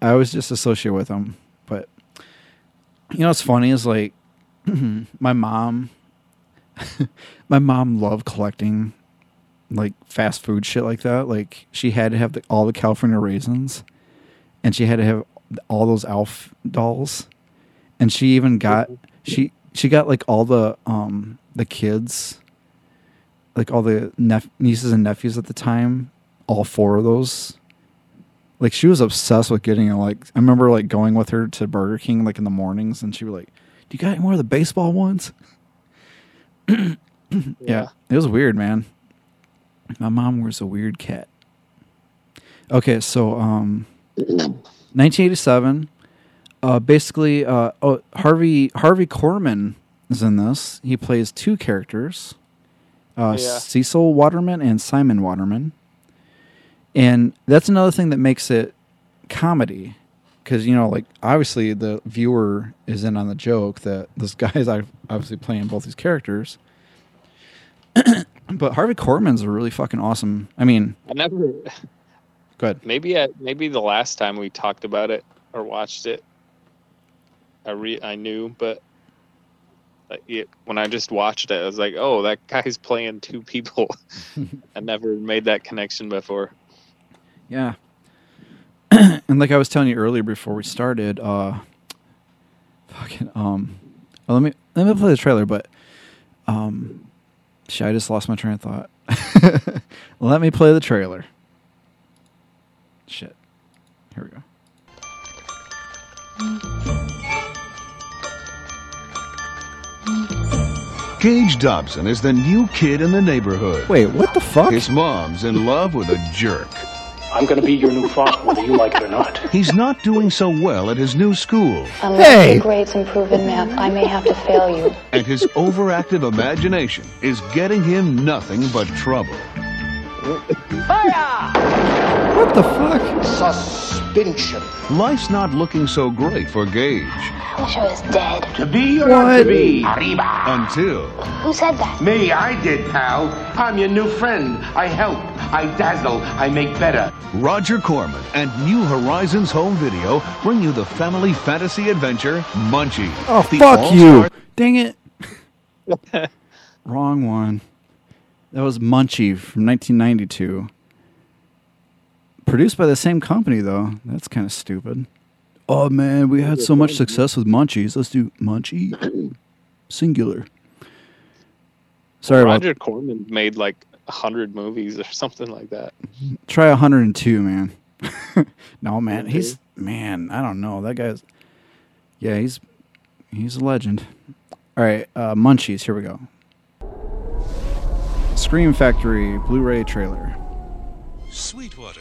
I was just associate with them. But you know, what's funny is like my mom. my mom loved collecting like fast food shit like that. Like she had to have the, all the California raisins, and she had to have all those Alf dolls, and she even got she she got like all the um the kids, like all the nep- nieces and nephews at the time, all four of those. Like she was obsessed with getting like I remember like going with her to Burger King like in the mornings, and she was like, "Do you got any more of the baseball ones?" yeah, it was weird, man. My mom was a weird cat. Okay, so um, 1987. Uh, basically, uh, oh, Harvey Harvey Korman is in this. He plays two characters, uh, Yeah. Cecil Waterman and Simon Waterman, and that's another thing that makes it comedy, because you know, like obviously the viewer is in on the joke that this guy is obviously playing both these characters. but Harvey Korman's a really fucking awesome. I mean, I never. go ahead. Maybe at maybe the last time we talked about it or watched it, I re I knew, but it, when I just watched it, I was like, "Oh, that guy's playing two people." I never made that connection before. Yeah. and like I was telling you earlier before we started, uh fucking um well, let me let me play the trailer, but um shit, I just lost my train of thought. let me play the trailer. Shit. Here we go. Gage Dobson is the new kid in the neighborhood. Wait, what the fuck? His mom's in love with a jerk. I'm gonna be your new father, whether you like it or not. He's not doing so well at his new school, Unless Hey! your grades improve in math, I may have to fail you. and his overactive imagination is getting him nothing but trouble. What the fuck? Suspension. Life's not looking so great for Gage. I wish I was dead. To be or not to be? Arriba. Until Who said that? Me, I did, pal. I'm your new friend. I help. I dazzle. I make better. Roger Corman and New Horizons Home Video bring you the family fantasy adventure Munchie. Oh The fuck you. all-star- Dang it. Wrong one. That was Munchie from 1992. Produced by the same company, though. That's kind of stupid. Oh man, we had so much success with Munchies. Let's do Munchie singular. Sorry about Roger Corman made like a hundred movies or something like that. try 102, man. no, man, he's man. I don't know that guy's. Yeah, he's he's a legend. All right, uh, Munchies. Here we go. Scream Factory Blu-ray trailer. Sweetwater,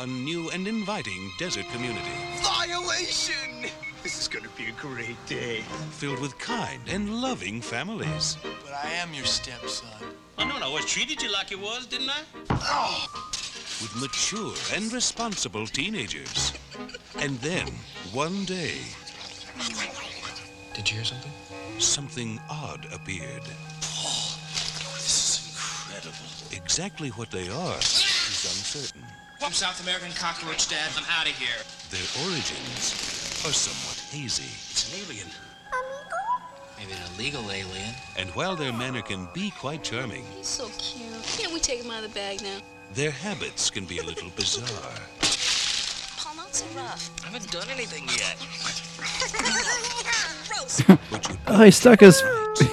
a new and inviting desert community Violation! This is gonna be a great day. filled with kind and loving families. But I am your stepson. I know I always treated you like you was, didn't I? Oh! with mature and responsible teenagers. And then, one day, Did you hear something? something odd appeared. Oh, This is incredible. Exactly what they are is uncertain. I'm South American cockroach, Dad. I'm out of here. Their origins are somewhat hazy. It's an alien. Maybe an illegal alien. And while their manner can be quite charming, He's so cute. Can't we take him out of the bag now? their habits can be a little bizarre. Paul, not so rough. I haven't done anything yet. Gross. Oh, he stuck his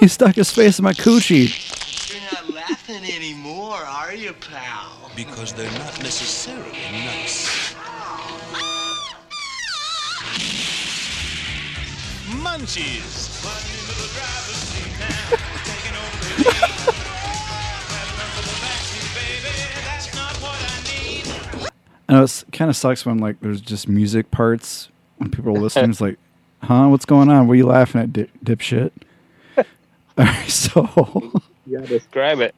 he stuck his face in my coochie. You're not laughing anymore, are you, pal? Because they're not necessarily nice. Munchies. I know it kind of sucks when like there's just music parts when people are listening. It's like, huh, what's going on? What are you laughing at, dip, dipshit? All right, so yeah, describe it.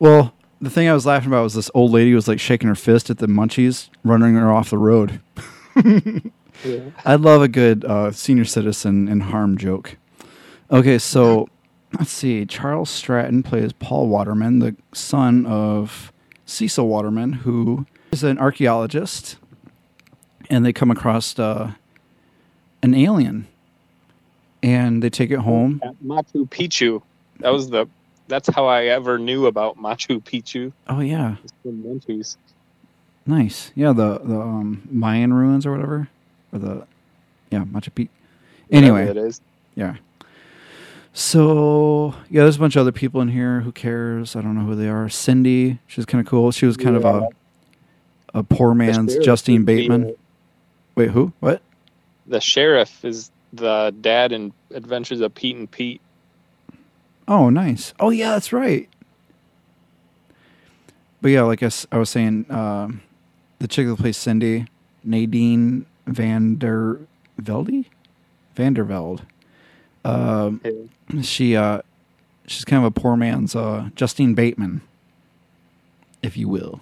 well, the thing I was laughing about was this old lady was like shaking her fist at the munchies, running her off the road. I love a good uh, senior citizen in harm joke. Okay, so let's see. Charles Stratton plays Paul Waterman, the son of Cecil Waterman, who is an archaeologist, and they come across uh, an alien, and they take it home. Machu Picchu. That was the. That's how I ever knew about Machu Picchu. Oh yeah, nice. Yeah, the the um, Mayan ruins or whatever, or the yeah Machu Picchu. Anyway, Whatever it is. Yeah. So yeah, there's a bunch of other people in here. Who cares? I don't know who they are. Cindy, she's kind of cool. She was kind of a a poor man's Justine be, Bateman. Wait, who? What? The sheriff is the dad in Adventures of Pete and Pete. Oh, nice. Oh yeah, that's right. But yeah, like I, s- I was saying, um, the chick that plays Cindy, Nadine Van der Velde, Vandervelde. Um, she uh, she's kind of a poor man's uh, Justine Bateman, if you will.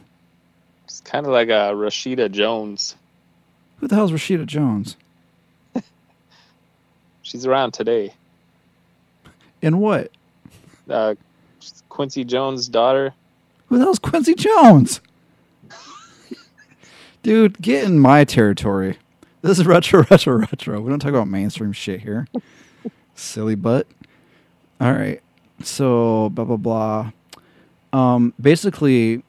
It's kind of like a Rashida Jones. Who the hell's Rashida Jones? She's around today. In what? Uh, Quincy Jones' daughter. Who the hell's Quincy Jones? Dude, get in my territory. This is retro, retro, retro. We don't talk about mainstream shit here. Silly butt. All right. So, blah, blah, blah. Um, basically,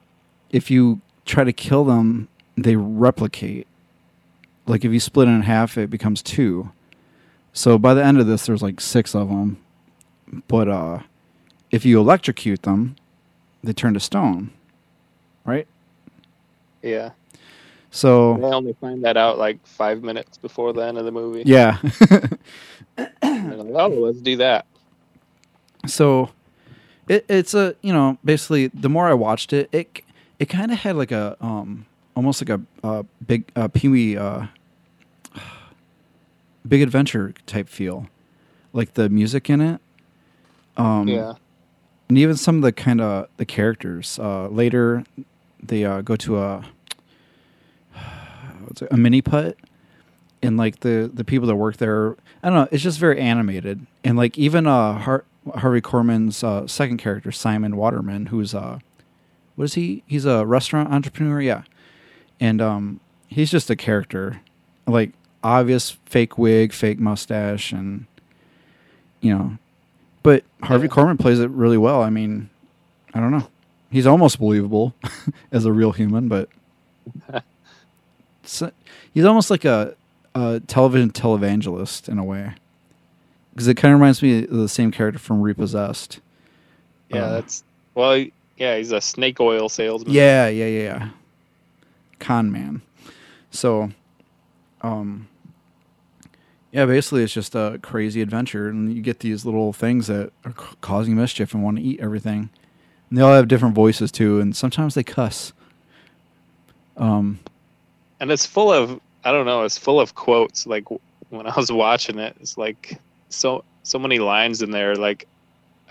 if you try to kill them, they replicate. Like, if you split it in half, it becomes two. So, by the end of this, there's like six of them. But uh, if you electrocute them, they turn to stone. Right? Yeah. So, They only find that out like five minutes before the end of the movie. yeah. Like, oh, let's do that. so it, it's a you know basically the more I watched it, it it kind of had like a um almost like a uh, big uh, Pee Wee uh, big adventure type feel, like the music in it. Um, Yeah. And even some of the kind of the characters. Uh, later, they uh, go to a it, a mini putt, and like the the people that work there, I don't know. It's just very animated, and like even uh Har- Harvey Korman's uh, second character, Simon Waterman, who's uh, what is he? He's a restaurant entrepreneur, yeah, and um, he's just a character, like obvious fake wig, fake mustache, and you know, but Harvey Korman plays it really well. I mean, I don't know. He's almost believable as a real human, but he's almost like a, a television televangelist in a way. Because it kind of reminds me of the same character from Repossessed. Yeah, Uh, that's well. Yeah, he's a snake oil salesman. Yeah, yeah, yeah, yeah. Con man. So, um, yeah, basically it's just a crazy adventure, and you get these little things that are c- causing mischief and want to eat everything. And they all have different voices too, and sometimes they cuss. Um, and it's full of I don't know. It's full of quotes. Like when I was watching it, it's like so so many lines in there. Like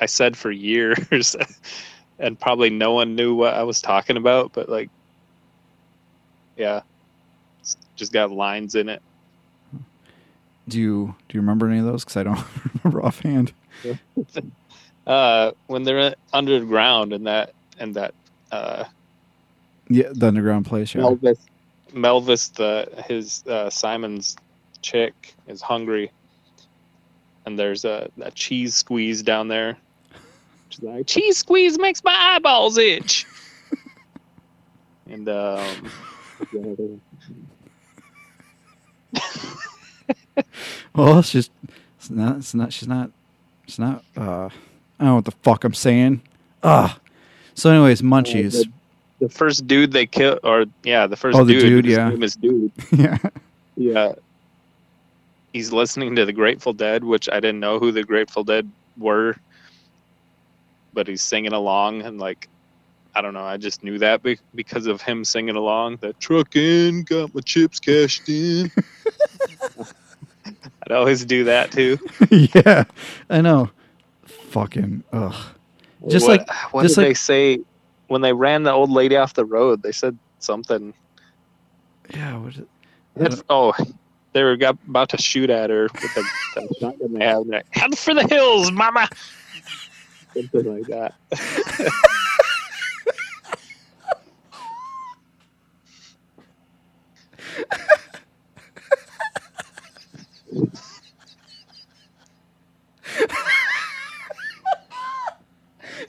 I said for years, and probably no one knew what I was talking about. But like, yeah, just got lines in it. Do you do you remember any of those? Because I don't remember offhand. uh, when they're underground and that and that uh, Yeah, the underground place. Yeah. Melvis, Melvis, the his uh, Simon's chick is hungry, and there's a, a cheese squeeze down there. She's like, cheese squeeze makes my eyeballs itch. and um, Well, she's it's not. It's not. She's not. It's not. Uh, I don't know what the fuck I'm saying. Ah. So, anyways, munchies. the, the first dude they kill, or yeah, the first Oh, the dude, dude, his yeah. name is dude. yeah. Yeah. He's listening to the Grateful Dead, which I didn't know who the Grateful Dead were. But he's singing along and like I don't know, I just knew that be- because of him singing along. The truck in, got my chips cashed in. I'd always do that too. yeah, I know. Fucking ugh. Just what, like what just did like they say when they ran the old lady off the road? They said something. yeah. What is it? Oh, they were got, about to shoot at her with the, the shotgun they have. like, Head for the hills, mama. Something like that.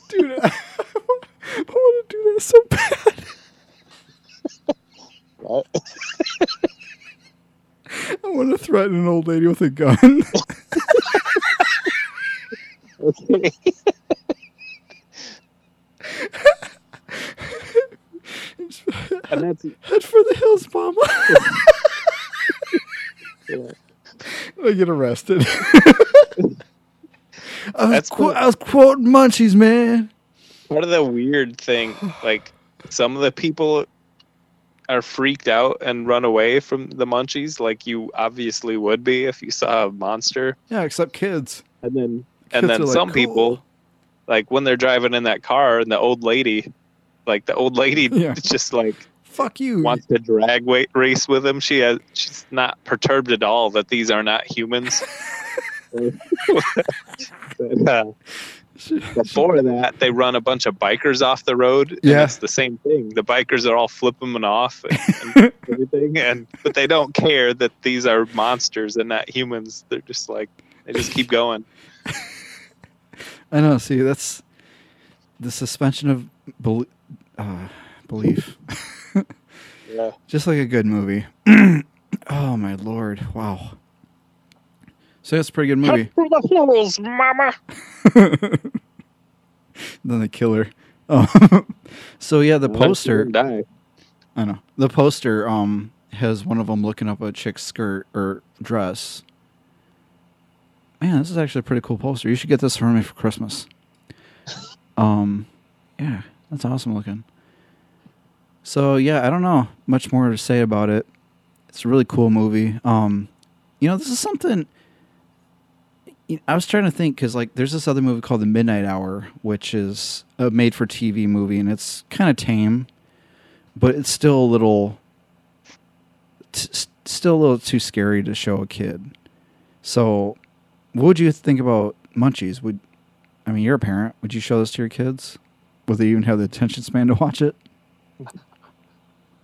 Dude, I, want to do that so bad. What? I want to threaten an old lady with a gun. Okay. and that's Head for the hills, mama. yeah. I get arrested. I was, That's qu- cool. I was quoting munchies, man. part of the weird thing. Like some of the people are freaked out and run away from the munchies like you obviously would be if you saw a monster. Yeah, except kids. And then And then are like, some people, like when they're driving in that car and the old lady, like the old lady Yeah. just like Fuck you. wants to drag weight race with him. She has she's not perturbed at all that these are not humans. But, uh, before that, they run a bunch of bikers off the road. And Yeah. it's the same thing. The bikers are all flipping them off and, and everything, and but they don't care that these are monsters and not humans. They're just like they just keep going. I know. See, that's the suspension of bel- uh, belief. Yeah. Just like a good movie. oh my lord! Wow. So that's a pretty good movie. for the fools, mama. then the killer. Oh. so yeah, the poster. die. I know the poster. Um, has one of them looking up a chick's skirt or dress. Man, this is actually a pretty cool poster. You should get this for me for Christmas. Um, yeah, that's awesome looking. So yeah, I don't know much more to say about it. It's a really cool movie. Um, you know, this is something. I was trying to think because like there's this other movie called The Midnight Hour, which is a made-for-TV movie, and it's kind of tame, but it's still a little, t- still a little too scary to show a kid. So, what would you think about Munchies? Would I mean you're a parent? Would you show this to your kids? Would they even have the attention span to watch it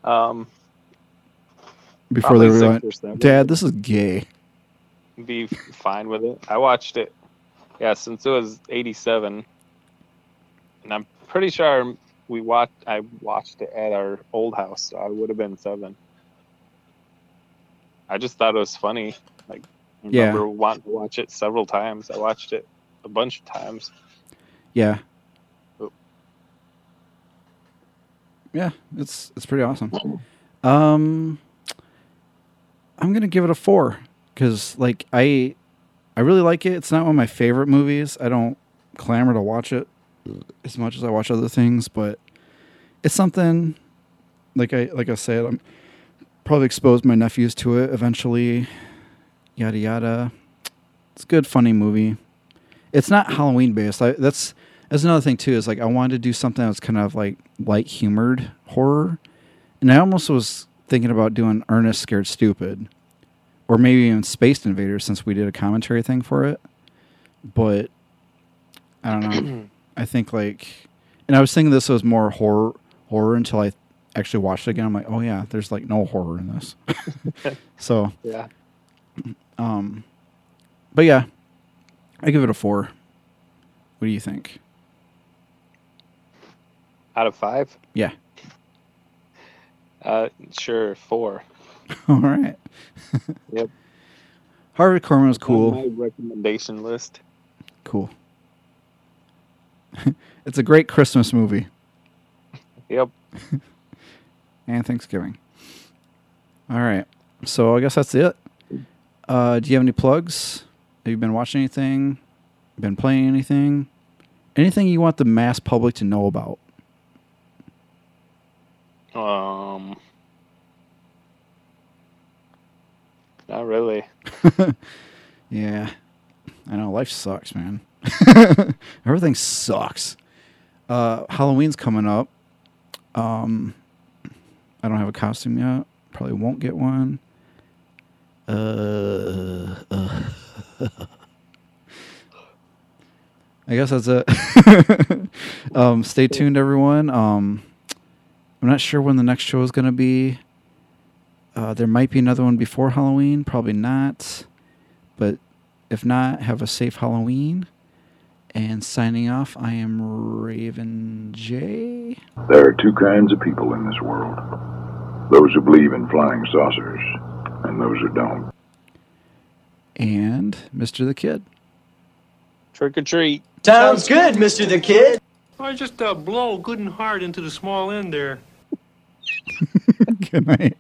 Um, before they were like, "Dad, this is gay"? Be fine with it. I watched it, yeah, since it was '87, and I'm pretty sure we watched. I watched it at our old house, so I would have been seven. I just thought it was funny. Like, I Yeah. remember wanting to watch it several times. I watched it a bunch of times. Yeah. Oh. Yeah, it's it's pretty awesome. Um, I'm gonna give it a four because like I I really like it. It's not one of my favorite movies. I don't clamor to watch it as much as I watch other things, but it's something like I like I said. I'm probably expose my nephews to it eventually. Yada yada. It's a good, funny movie. It's not Halloween based. I, that's that's another thing too. Is like I wanted to do something that was kind of like light humored horror, and I almost was thinking about doing Ernest Scared Stupid, or maybe even Spaced Invaders since we did a commentary thing for it. But I don't know. I think like, and I was thinking this was more horror horror until I actually watched it again. I'm like, oh yeah, there's like no horror in this. so Yeah. um, but yeah, I give it a four. What do you think? Out of five, Yeah. uh, sure, four. All right. Yep. Harvey Korman was cool. my recommendation list. Cool. it's a great Christmas movie Yep. and Thanksgiving. All right. So I guess that's it. Uh, do you have any plugs? Have you been watching anything? Been playing anything? Anything you want the mass public to know about? Um, not really. Yeah. I know life sucks, man. Everything sucks. Uh, Halloween's coming up. Um, I don't have a costume yet. Probably won't get one. Uh, uh. I guess that's it. um, stay tuned, everyone. Um, I'm not sure when the next show is going to be. Uh, there might be another one before Halloween. Probably not. But if not, have a safe Halloween. And signing off, I am Raven J. There are two kinds of people in this world those who believe in flying saucers, and those who don't. And Mr. the Kid. Trick or treat. Sounds good, Mr. the Kid. I just uh, blow good and hard into the small end there. Good night.